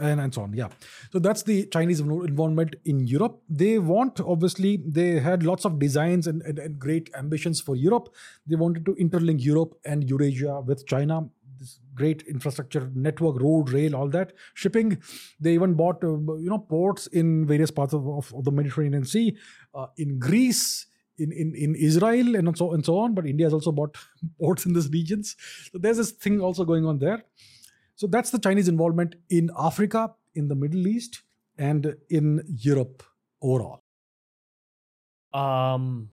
and, and so on. Yeah. So that's the Chinese involvement in Europe. They want, obviously, they had lots of designs and, and, and great ambitions for Europe. They wanted to interlink Europe and Eurasia with China this great infrastructure network road rail all that. Shipping they even bought uh, you know ports in various parts of, of, of the mediterranean sea uh, in greece in, in, in israel and so and so on. But india has also bought [laughs] ports in these regions. So there's this thing also going on there. So that's the chinese involvement in africa in the middle east and in europe overall. Um,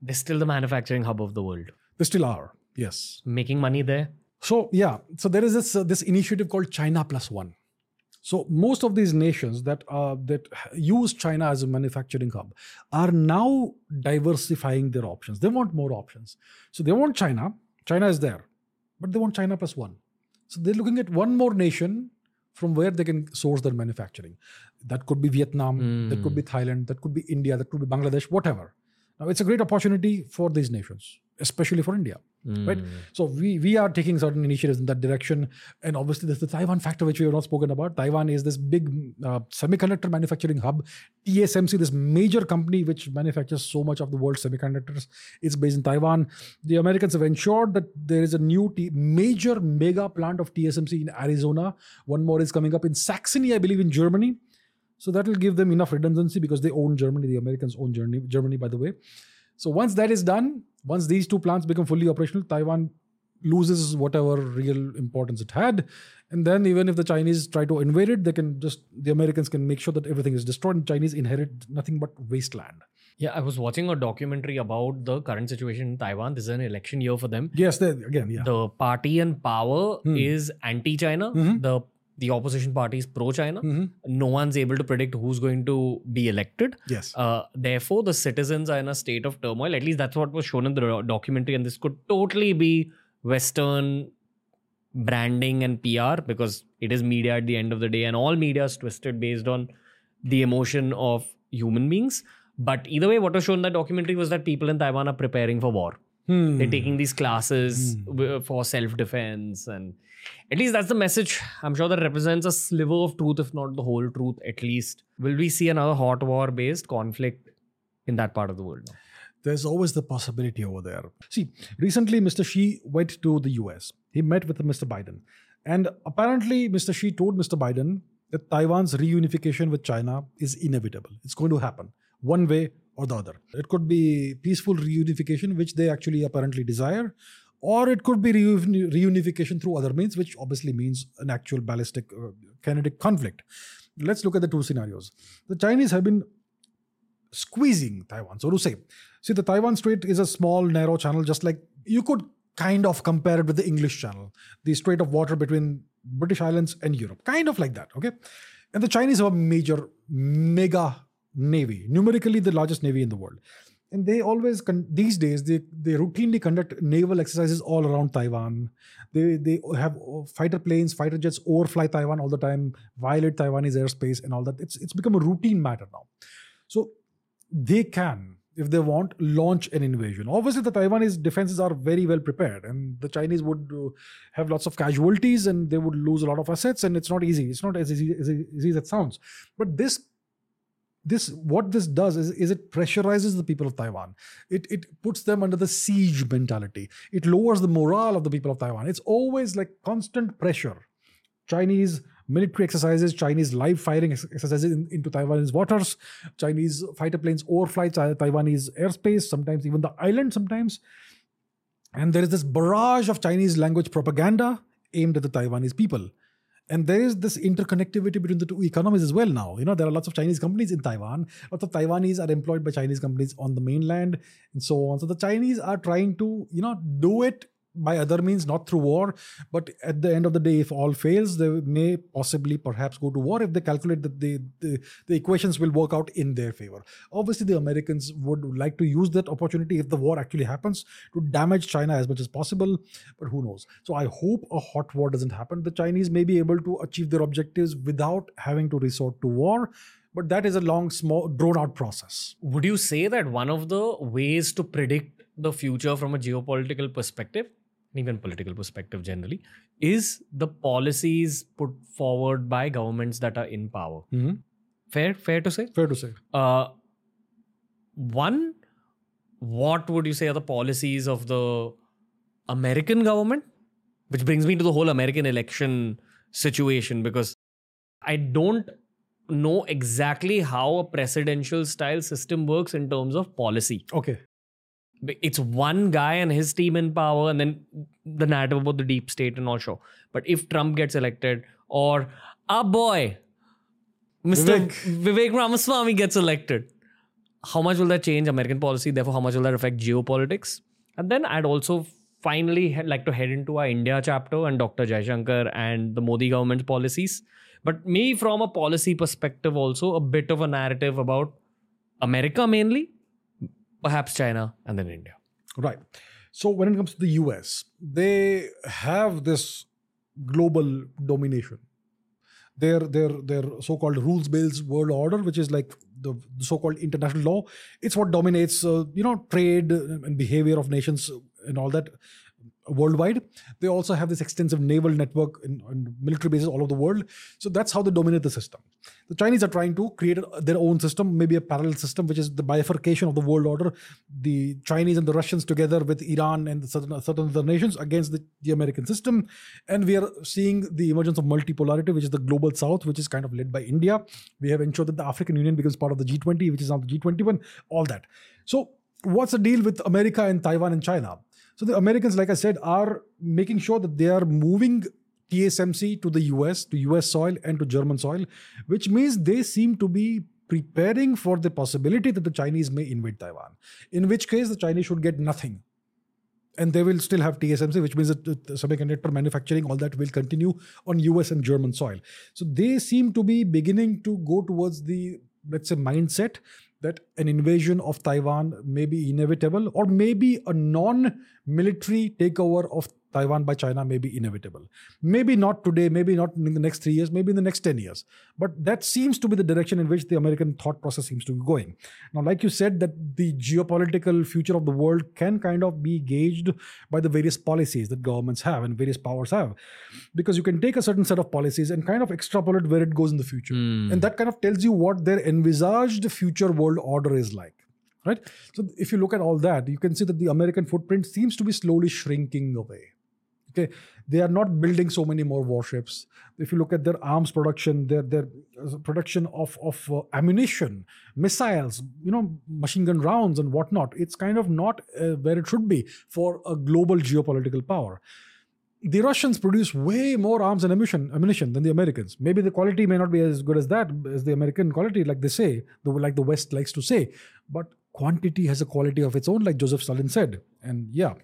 they're still the manufacturing hub of the world, they still are yes making money there. So yeah, so there is this uh, this initiative called China Plus One. So most of these nations that uh, that use China as a manufacturing hub are now diversifying their options. They want more options. So they want China. China is there, but they want China plus one. So they're looking at one more nation from where they can source their manufacturing. That could be Vietnam. That could be Thailand. That could be India. That could be Bangladesh. Whatever. Now it's a great opportunity for these nations, especially for India right? So we we are taking certain initiatives in that direction. And obviously there's the taiwan factor which we have not spoken about. Taiwan is this big uh, semiconductor manufacturing hub. Tsmc this major company which manufactures so much of the world's semiconductors is based in taiwan. The americans have ensured that there is a new T- major mega plant of tsmc in arizona. One more is coming up in saxony i believe in germany. So that will give them enough redundancy because they own germany. The americans own germany, germany by the way so once that is done, once these two plants become fully operational, Taiwan loses whatever real importance it had. And then even if the Chinese try to invade it, they can just the Americans can make sure that everything is destroyed and Chinese inherit nothing but wasteland. Yeah, I was watching a documentary about the current situation in Taiwan. This is an election year for them. Yes, they, again, yeah. The party in power Hmm. is anti-China. Mhm. The the opposition party is pro-China. Mhm. No one's able to predict who's going to be elected. Yes. Uh, therefore, the citizens are in a state of turmoil. At least that's what was shown in the documentary. And this could totally be Western branding and PR because it is media at the end of the day, and all media is twisted based on the emotion of human beings. But either way, what was shown in that documentary was that people in Taiwan are preparing for war. Hmm. They're taking these classes w- for self defense, and at least that's the message. I'm sure that represents a sliver of truth, if not the whole truth, at least. Will we see another hot war based conflict in that part of the world? There's always the possibility over there. See, recently Mr. Xi went to the US. He met with Mr. Biden. And apparently, Mr. Xi told Mr. Biden that Taiwan's reunification with China is inevitable. It's going to happen one way or the other. It could be peaceful reunification, which they actually apparently desire, or it could be reuni- reunification through other means, which obviously means an actual ballistic uh, kinetic conflict. Let's look at the two scenarios. The Chinese have been squeezing Taiwan, so to say. See, the Taiwan Strait is a small, narrow channel, just like you could kind of compare it with the English Channel, the strait of water between British Islands and Europe, kind of like that, okay? And the Chinese have a major, mega navy, numerically the largest navy in the world. And they always, con- these days, they, they routinely conduct naval exercises all around Taiwan. They, they have fighter planes, fighter jets overfly Taiwan all the time, violate Taiwanese airspace and all that. It's, it's become a routine matter now. So they can, if they want, launch an invasion. Obviously, the Taiwanese defenses are very well prepared, and the Chinese would uh, have lots of casualties and they would lose a lot of assets, and it's not easy. It's not as easy as, easy as it sounds. But this this what this does is, is it pressurizes the people of taiwan. It, it puts them under the siege mentality. It lowers the morale of the people of taiwan. It's always like constant pressure. Chinese military exercises chinese live firing exercises in- into taiwanese waters chinese fighter planes overfly Ti- taiwanese airspace sometimes even the island sometimes. And there is this barrage of chinese language propaganda aimed at the Taiwanese people. And there is this interconnectivity between the two economies as well now. You know, there are lots of Chinese companies in Taiwan. Lots of Taiwanese are employed by Chinese companies on the mainland and so on. So the Chinese are trying to, you know, do it by other means, not through war. But at the end of the day, if all fails, they may possibly perhaps go to war if they calculate that the, the, equations will work out in their favor. Obviously, the Americans would like to use that opportunity if the war actually happens to damage China as much as possible. But who knows? So I hope a hot war doesn't happen. The Chinese may be able to achieve their objectives without having to resort to war but that is a long small drawn out process would you say that one of the ways to predict the future from a geopolitical perspective even political perspective generally, is the policies put forward by governments that are in power. Mm-hmm. Fair, fair to say. Fair to say. Uh, one, what would you say are the policies of the American government? Which brings me to the whole American election situation because I don't know exactly how a presidential style system works in terms of policy. Okay it's one guy and his team in power, and then the narrative about the deep state and all show. But if Trump gets elected, or our boy, Mr. Vivek, Vivek Ramaswamy gets elected, how much will that change American policy? Therefore, how much will that affect geopolitics? And then I'd also finally like to head into our India chapter and Dr. Jaishankar and the Modi government's policies. But me, from a policy perspective, also a bit of a narrative about America mainly, perhaps China, and then India. Right. So when it comes to the US, they have this global domination. Their their their so-called rules-based world order, which is like the, so-called international law, it's what dominates uh, you know trade and behavior of nations and all that worldwide. They also have this extensive naval network and, military bases all over the world. So that's how they dominate the system. The Chinese are trying to create their own system, maybe a parallel system, which is the bifurcation of the world order. The Chinese and the Russians together with Iran and certain, certain other nations against the, the American system. And we are seeing the emergence of multipolarity, which is the global south, which is kind of led by India. We have ensured that the African Union becomes part of the G20, which is now the G21, all that. So what's the deal with America and Taiwan and China? So the Americans, like I said, are making sure that they are moving TSMC to the US, to US soil and to German soil, which means they seem to be preparing for the possibility that the Chinese may invade Taiwan. In which case, the Chinese should get nothing. And they will still have TSMC, which means that the semiconductor manufacturing, all that will continue on US and German soil. So they seem to be beginning to go towards the, let's say, mindset that an invasion of Taiwan may be inevitable, or maybe a non military takeover of Taiwan by China may be inevitable. Maybe not today, maybe not in the next three years, maybe in the next 10 years. But that seems to be the direction in which the American thought process seems to be going. Now, like you said, that the geopolitical future of the world can kind of be gauged by the various policies that governments have and various powers have. Because you can take a certain set of policies and kind of extrapolate where it goes in the future. Mm. And that kind of tells you what their envisaged future world order is like right so if you look at all that you can see that the american footprint seems to be slowly shrinking away Okay, they are not building so many more warships. If you look at their arms production, their their uh, production of of uh, ammunition, missiles, you know, machine gun rounds and whatnot, it's kind of not uh, where it should be for a global geopolitical power. The Russians produce way more arms and ammunition, ammunition than the Americans. Maybe the quality may not be as good as that as the American quality, like they say, like the West likes to say. But quantity has a quality of its own, like Joseph Stalin said. And yeah,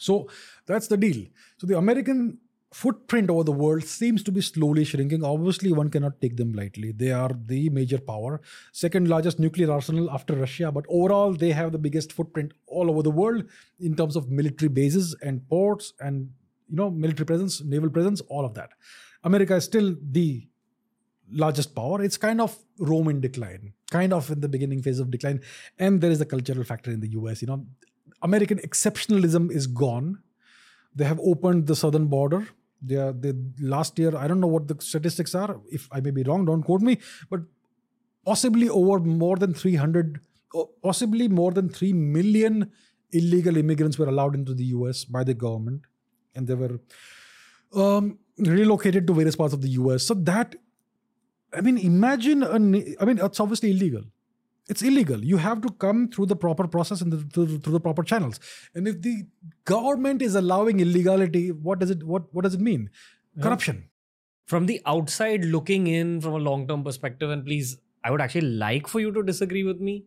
so that's the deal. So the American footprint over the world seems to be slowly shrinking. Obviously, one cannot take them lightly. They are the major power, second largest nuclear arsenal after Russia, but overall, they have the biggest footprint all over the world in terms of military bases and ports and you know military presence, naval presence, all of that. America is still the largest power. It's kind of Rome in decline, kind of in the beginning phase of decline, and there is the cultural factor in the US. You know, American exceptionalism is gone. They have opened the southern border. They are the last year. I don't know what the statistics are. If I may be wrong, don't quote me. But possibly over more than 300, possibly more than 3 million illegal immigrants were allowed into the US by the government. And they were um, relocated to various parts of the US. So that, I mean, imagine, a, I mean, it's obviously illegal it's illegal. You have to come through the proper process and the, through, through the proper channels. And if the government is allowing illegality, what does it what what does it mean? Corruption. From the outside looking in, from a long term perspective, and please, I would actually like for you to disagree with me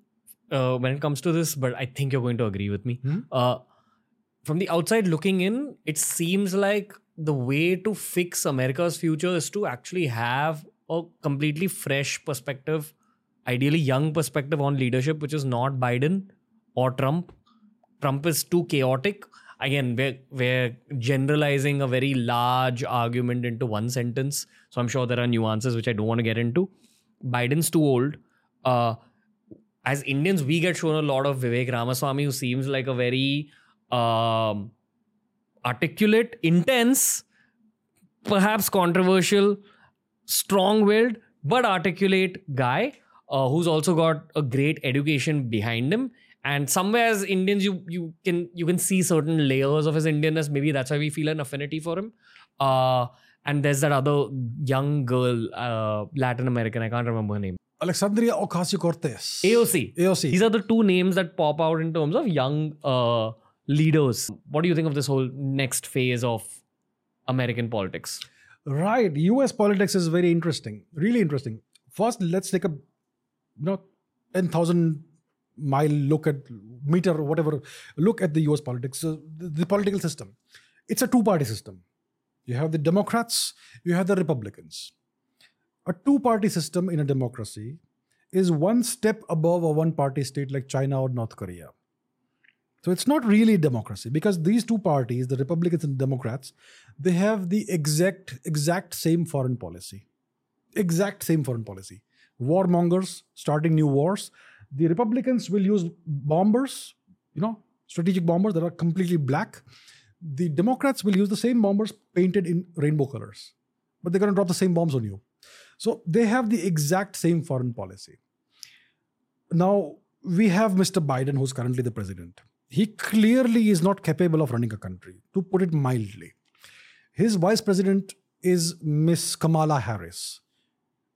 uh, when it comes to this, but I think you're going to agree with me. Hmm? Uh, from the outside looking in, it seems like the way to fix America's future is to actually have a completely fresh perspective, ideally young perspective on leadership, which is not Biden or Trump. Trump is too chaotic. Again, we're, we're generalizing a very large argument into one sentence. So I'm sure there are nuances which I don't want to get into. Biden's too old. Uh, as Indians, we get shown a lot of Vivek Ramaswamy, who seems like a very um, articulate, intense, perhaps controversial, strong willed, but articulate guy uh, who's also got a great education behind him. And somewhere as Indians, you you can you can see certain layers of his Indianness. Maybe that's why we feel an affinity for him. Uh, and there's that other young girl, uh, Latin American. I can't remember her name. Alexandria Ocasio Cortez. AOC. AOC. These are the two names that pop out in terms of young uh, leaders. What do you think of this whole next phase of American politics? Right. US politics is very interesting. Really interesting. First, let's take a know, 10,000 mile look at meter or whatever look at the US politics, So the, the political system. It's a two party system. You have the Democrats, you have the Republicans. A two party system in a democracy is one step above a one party state like China or North Korea. So it's not really democracy because these two parties, the Republicans and Democrats, they have the exact exact same foreign policy. Exact same foreign policy. Warmongers starting new wars. The Republicans will use bombers, you know, strategic bombers that are completely black. The Democrats will use the same bombers painted in rainbow colors, but they're going to drop the same bombs on you. So they have the exact same foreign policy. Now, we have Mr. Biden, who's currently the president. He clearly is not capable of running a country, to put it mildly. His vice president is Miss Kamala Harris.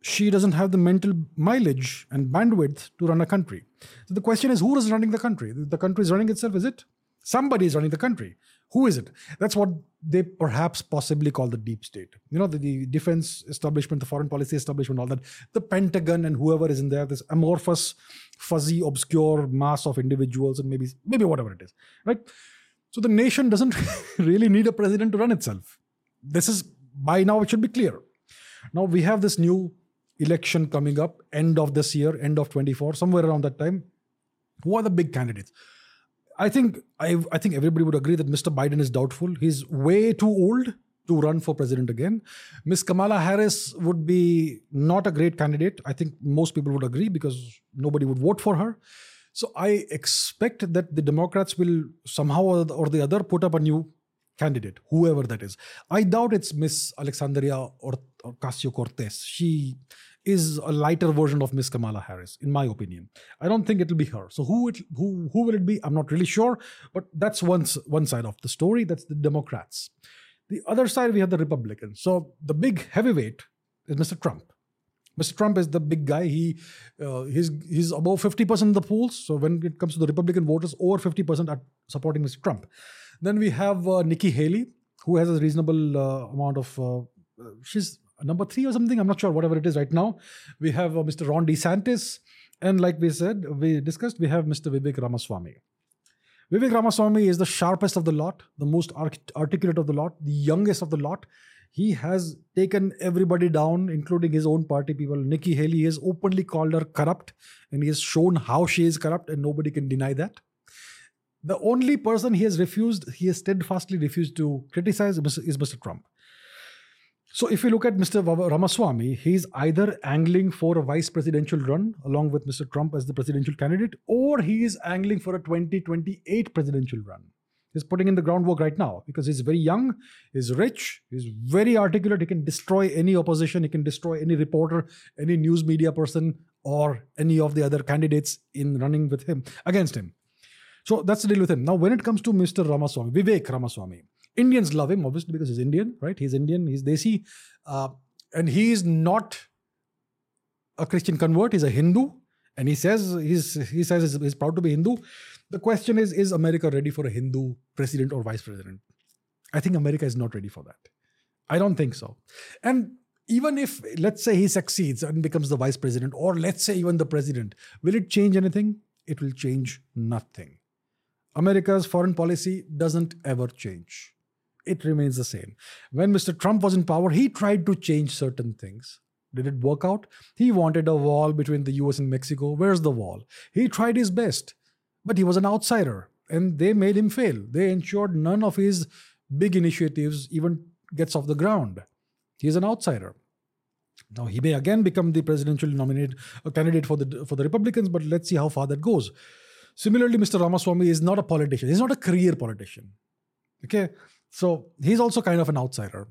She doesn't have the mental mileage and bandwidth to run a country. So the question is who is running the country? The country is running itself, is it? Somebody is running the country. Who is it? That's what they perhaps possibly call the deep state. You know, the, the defense establishment, the foreign policy establishment, all that. The Pentagon and whoever is in there, this amorphous, fuzzy, obscure mass of individuals and maybe maybe whatever it is. Right? So the nation doesn't [laughs] really need a president to run itself. This is by now it should be clear. Now we have this new election coming up, end of this year, end of 24, somewhere around that time. Who are the big candidates? I think I, I think everybody would agree that Mr. Biden is doubtful. He's way too old to run for president again. Miss Kamala Harris would be not a great candidate. I think most people would agree because nobody would vote for her. So I expect that the Democrats will somehow or the other put up a new candidate, whoever that is. I doubt it's Miss Alexandria or Ocasio Cortez. She is a lighter version of Miss Kamala Harris, in my opinion. I don't think it'll be her. So who it, who who will it be? I'm not really sure, but that's one one side of the story. That's the Democrats. The other side we have the Republicans. So the big heavyweight is Mr. Trump. Mr. Trump is the big guy. He uh, he's he's above 50% in the polls. So when it comes to the Republican voters, over 50% are supporting Mr. Trump. Then we have uh, Nikki Haley, who has a reasonable uh, amount of. Uh, she's number three or something. I'm not sure, whatever it is right now. We have uh, Mr. Ron DeSantis. And like we said, we discussed, we have Mr. Vivek Ramaswamy. Vivek Ramaswamy is the sharpest of the lot, the most articulate of the lot, the youngest of the lot. He has taken everybody down, including his own party people. Nikki Haley has openly called her corrupt, and he has shown how she is corrupt, and nobody can deny that. The only person he has refused, he has steadfastly refused to criticize is Mr. Trump. So if you look at Mr. Ramaswamy, he's either angling for a vice presidential run along with Mr. Trump as the presidential candidate, or he is angling for a 2028 presidential run. He's putting in the groundwork right now because he's very young, he's rich, he's very articulate. He can destroy any opposition, he can destroy any reporter, any news media person, or any of the other candidates in running with him against him. So that's the deal with him. Now, when it comes to Mr. Ramaswamy, Vivek Ramaswamy, Indians love him, obviously, because he's Indian, right? He's Indian, he's Desi. Uh, and he is not a Christian convert, he's a Hindu. and he says he's he says he's, he's proud to be Hindu. The question is: Is America ready for a Hindu president or vice president? I think America is not ready for that. I don't think so. And even if let's say he succeeds and becomes the vice president, or let's say even the president, will it change anything? It will change nothing. America's foreign policy doesn't ever change. It remains the same. When Mr. Trump was in power, he tried to change certain things. Did it work out? He wanted a wall between the US and Mexico. Where's the wall? He tried his best, but he was an outsider and they made him fail. They ensured none of his big initiatives even gets off the ground. He's an outsider. Now he may again become the presidential nominate a candidate for the for the Republicans, but let's see how far that goes. Similarly, Mr. Ramaswamy is not a politician. He's not a career politician. Okay, so he's also kind of an outsider,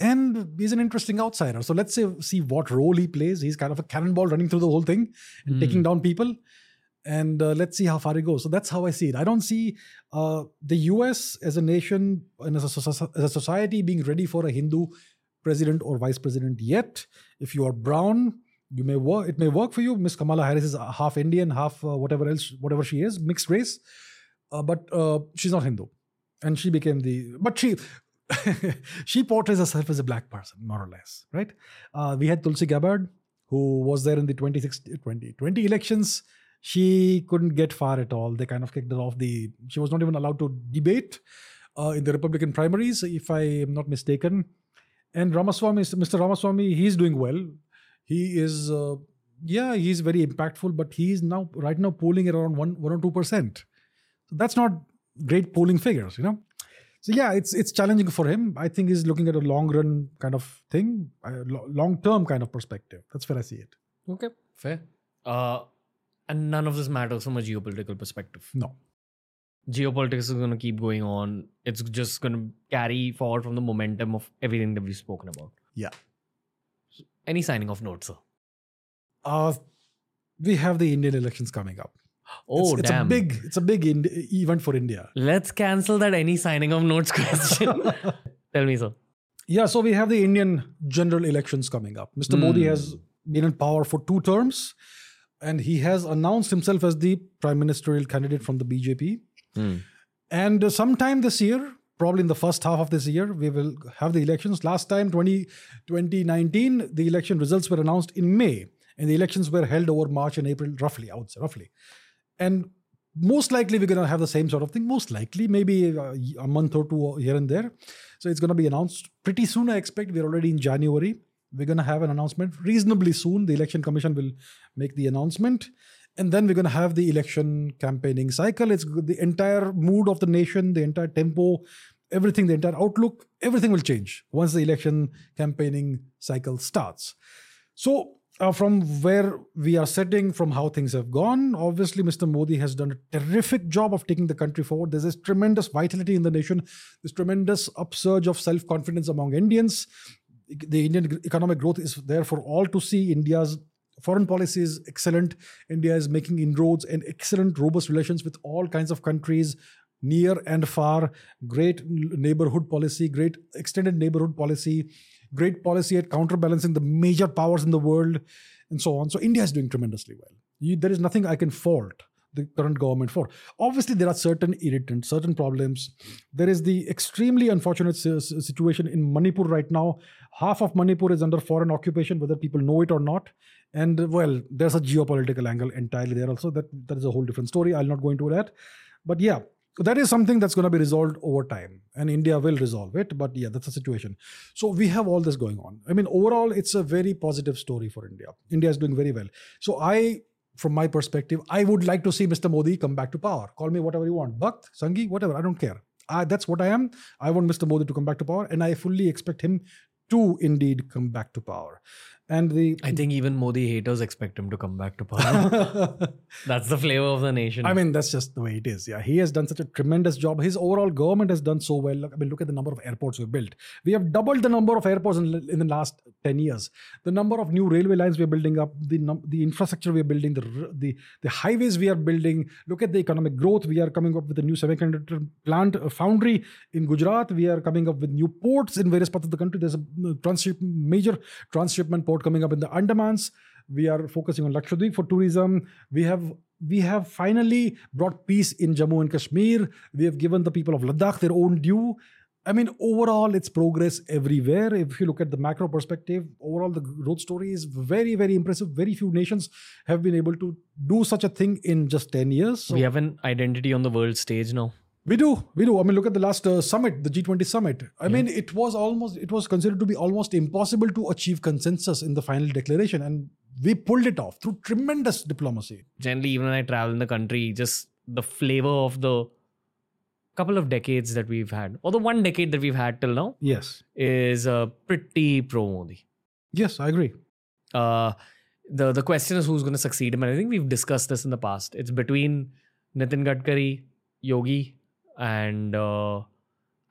and he's an interesting outsider. So let's say see what role he plays. He's kind of a cannonball running through the whole thing and Mm. taking down people and uh, let's see how far it goes. So that's how I see it. I don't see uh, the US as a nation and as a, as a society being ready for a Hindu president or vice president yet. If you are brown, you may work. It may work for you. Miss Kamala Harris is half Indian, half uh, whatever else, whatever she is, mixed race, uh, but uh, she's not Hindu, and she became the. But she. [laughs] she portrays herself as a black person, more or less, right? Uh, we had Tulsi Gabbard, who was there in the 2016 2020 elections she couldn't get far at all. They kind of kicked her off the. She was not even allowed to debate uh, in the Republican primaries, if I am not mistaken. And Ramaswamy, Mr. Ramaswamy, he's doing well. He is, uh, yeah, he's very impactful, but he's now right now polling around one one or two percent. So that's not great polling figures, you know. So yeah, it's it's challenging for him. I think he's looking at a long run kind of thing, a long term kind of perspective. That's where I see it. Okay, fair. Uh, and none of this matters from a geopolitical perspective. No. Geopolitics is going to keep going on. It's just going to carry forward from the momentum of everything that we've spoken about. Yeah. Any signing off notes, sir? Uh, we have the Indian elections coming up. Oh, it's, it's damn. a big, it's a big ind- event for India. Let's cancel that any signing of notes question. [laughs] Tell me, sir. Yeah, so we have the Indian general elections coming up. Mr. Modi Hmm. has been in power for two terms, and he has announced himself as the prime ministerial candidate from the BJP. And uh, sometime this year, probably in the first half of this year, we will have the elections. Last time, 20, 2019, the election results were announced in May, and the elections were held over March and April, roughly, I would say, roughly. And most likely, we're going to have the same sort of thing. Most likely, maybe a, a month or two here and there. So it's going to be announced pretty soon, I expect. We're already in January. We're going to have an announcement reasonably soon. The election commission will make the announcement. And then we're going to have the election campaigning cycle. It's the entire mood of the nation, the entire tempo, everything, the entire outlook, everything will change once the election campaigning cycle starts. So, uh, from where we are sitting, from how things have gone, obviously, Mr. Modi has done a terrific job of taking the country forward. There's this tremendous vitality in the nation, this tremendous upsurge of self confidence among Indians. The Indian economic growth is there for all to see. India's foreign policy is excellent. India is making inroads and excellent, robust relations with all kinds of countries, near and far. Great neighborhood policy, great extended neighborhood policy, great policy at counterbalancing the major powers in the world, and so on. So India is doing tremendously well. You, there is nothing I can fault the current government for. Obviously, there are certain irritants, certain problems. There is the extremely unfortunate si- si- situation in Manipur right now. Half of Manipur is under foreign occupation, whether people know it or not. And well, there's a geopolitical angle entirely there also. That that is a whole different story. I'll not go into that. But yeah, that is something that's going to be resolved over time, and India will resolve it. But yeah, that's the situation. So we have all this going on. I mean, overall, it's a very positive story for India. India is doing very well. So I from my perspective, I would like to see Mr. Modi come back to power. Call me whatever you want, Bhakt, Sanghi, whatever. I don't care. I, that's what I am. I want Mr. Modi to come back to power, and I fully expect him to indeed come back to power. And the I think even Modi haters expect him to come back to power. [laughs] That's the flavor of the nation. I mean, that's just the way it is. Yeah, he has done such a tremendous job. His overall government has done so well. Look, I mean, look at the number of airports we've built. We have doubled the number of airports in, in the last ten years. The number of new railway lines we're building up, the num- the infrastructure we're building, the the the highways we are building. Look at the economic growth. We are coming up with a new semiconductor plant a foundry in Gujarat. We are coming up with new ports in various parts of the country. There's a uh, transship major transshipment port coming up in the Andamans We are focusing on Lakshadweep for tourism. We have we have finally brought peace in Jammu and Kashmir. We have given the people of Ladakh their own due. I mean, overall, it's progress everywhere. If you look at the macro perspective, overall, the growth story is very, very impressive. Very few nations have been able to do such a thing in just 10 years. So we have an identity on the world stage now. We do, we do. I mean, look at the last uh, summit, the G20 summit. I mean, it was almost, it was considered to be almost impossible to achieve consensus in the final declaration, and we pulled it off through tremendous diplomacy. Generally, even when I travel in the country, just the flavor of the couple of decades that we've had, or the one decade that we've had till now, Yes, is uh, pretty pro Modi. yes, I agree. Uh, the the question is who's going to succeed him, and I think we've discussed this in the past. It's between Nitin Gadkari, Yogi, and uh,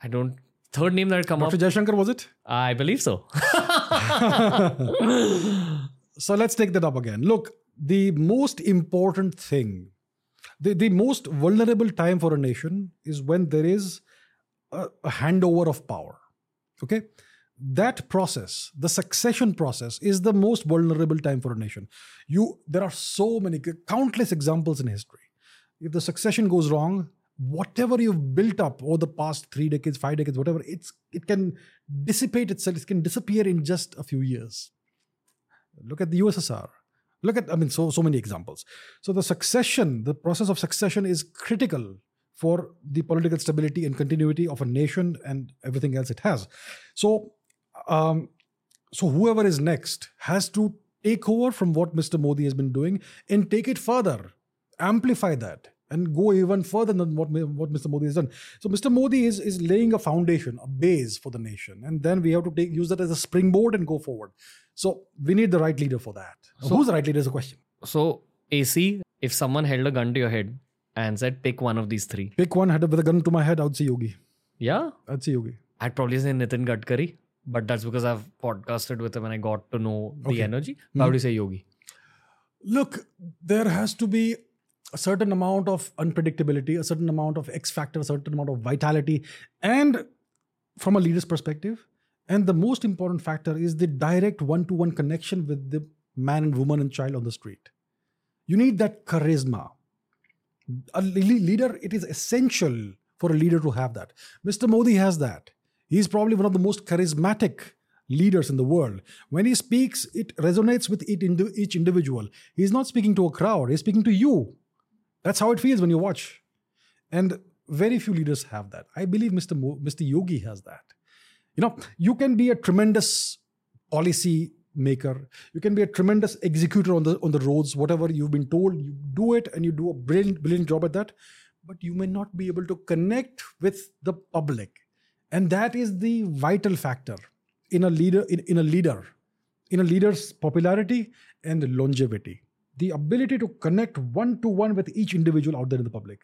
I don't third name that come Dr. up. Jaishankar, was it? I believe so. [laughs] So let's take that up again. Look, the most important thing, the, the most vulnerable time for a nation is when there is a, a handover of power. Okay? That process, the succession process, is the most vulnerable time for a nation. You there are so many countless examples in history. If the succession goes wrong, whatever you've built up over the past three decades, five decades, whatever, it's it can dissipate itself, it can disappear in just a few years. Look at the USSR. Look at, I mean, so so many examples. So the succession, the process of succession is critical for the political stability and continuity of a nation and everything else it has. So, um, so whoever is next has to take over from what Mr. Modi has been doing and take it further, amplify that, and go even further than what what Mr. Modi has done. So Mr. Modi is is laying a foundation, a base for the nation, and then we have to take use that as a springboard and go forward. So we need the right leader for that. So who's the right leader is a question. so AC, if someone held a gun to your head and said pick one of these three, Pick one head with a gun to my head. I would say Yogi. yeah, I'd say Yogi. I'd probably say Nitin Gadkari, but that's because I've podcasted with him and I got to know the Okay. energy. How would you say Yogi? Look, there has to be a certain amount of unpredictability, a certain amount of X factor, a certain amount of vitality, and from a leader's perspective. And the most important factor is the direct one to one connection with the man and woman and child on the street. You need that charisma. A leader, it is essential for a leader to have that. Mr. Modi has that. He's probably one of the most charismatic leaders in the world. When he speaks, it resonates with each individual. He's not speaking to a crowd, he's speaking to you. That's how it feels when you watch. And very few leaders have that. I believe Mr. Mo- Mr. Yogi has that. You know, you can be a tremendous policy maker. You can be a tremendous executor on the on the roads. Whatever you've been told, you do it, and you do a brilliant, brilliant job at that. But you may not be able to connect with the public, and that is the vital factor in a leader. In, in a leader, in a leader's popularity and longevity, the ability to connect one to one with each individual out there in the public,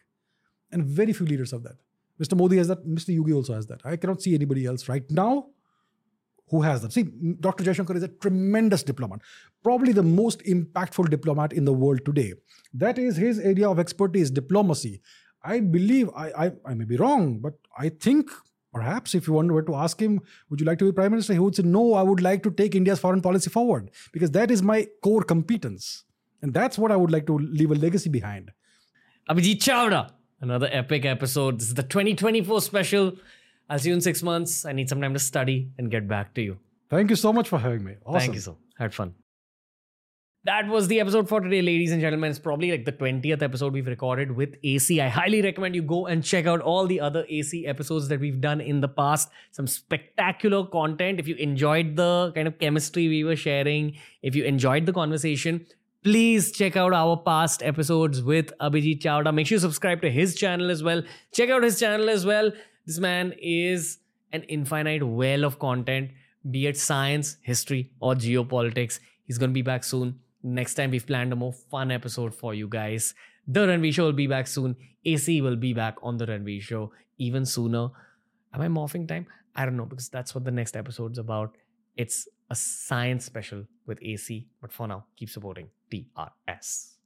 and very few leaders have that. Mr. Modi has that. Mr. Yogi also has that. I cannot see anybody else right now who has that. See, Dr. Jaishankar is a tremendous diplomat, probably the most impactful diplomat in the world today. That is his area of expertise, diplomacy. I believe, I, I, I may be wrong, but I think perhaps if you were to ask him, would you like to be prime minister? He would say, no, I would like to take India's foreign policy forward because that is my core competence. And that's what I would like to leave a legacy behind. Abhijit Chavda, another epic episode. This is the 2024 special. I'll see you in six months. I need some time to study and get back to you. Thank you so much for having me. Awesome. Thank you so. Had fun. That was the episode for today, ladies and gentlemen. It's probably like the 20th episode we've recorded with AC. I highly recommend you go and check out all the other AC episodes that we've done in the past. Some spectacular content. If you enjoyed the kind of chemistry we were sharing, if you enjoyed the conversation, please check out our past episodes with Abhijit Chavda. Make sure you subscribe to his channel as well. Check out his channel as well. This man is an infinite well of content, be it science, history, or geopolitics. He's going to be back soon. Next time, we've planned a more fun episode for you guys. The Ranveer Show will be back soon. AC will be back on The Ranveer Show even sooner. Am I morphing time? I don't know because that's what the next episode's about. It's a science special with AC. But for now, keep supporting TRS.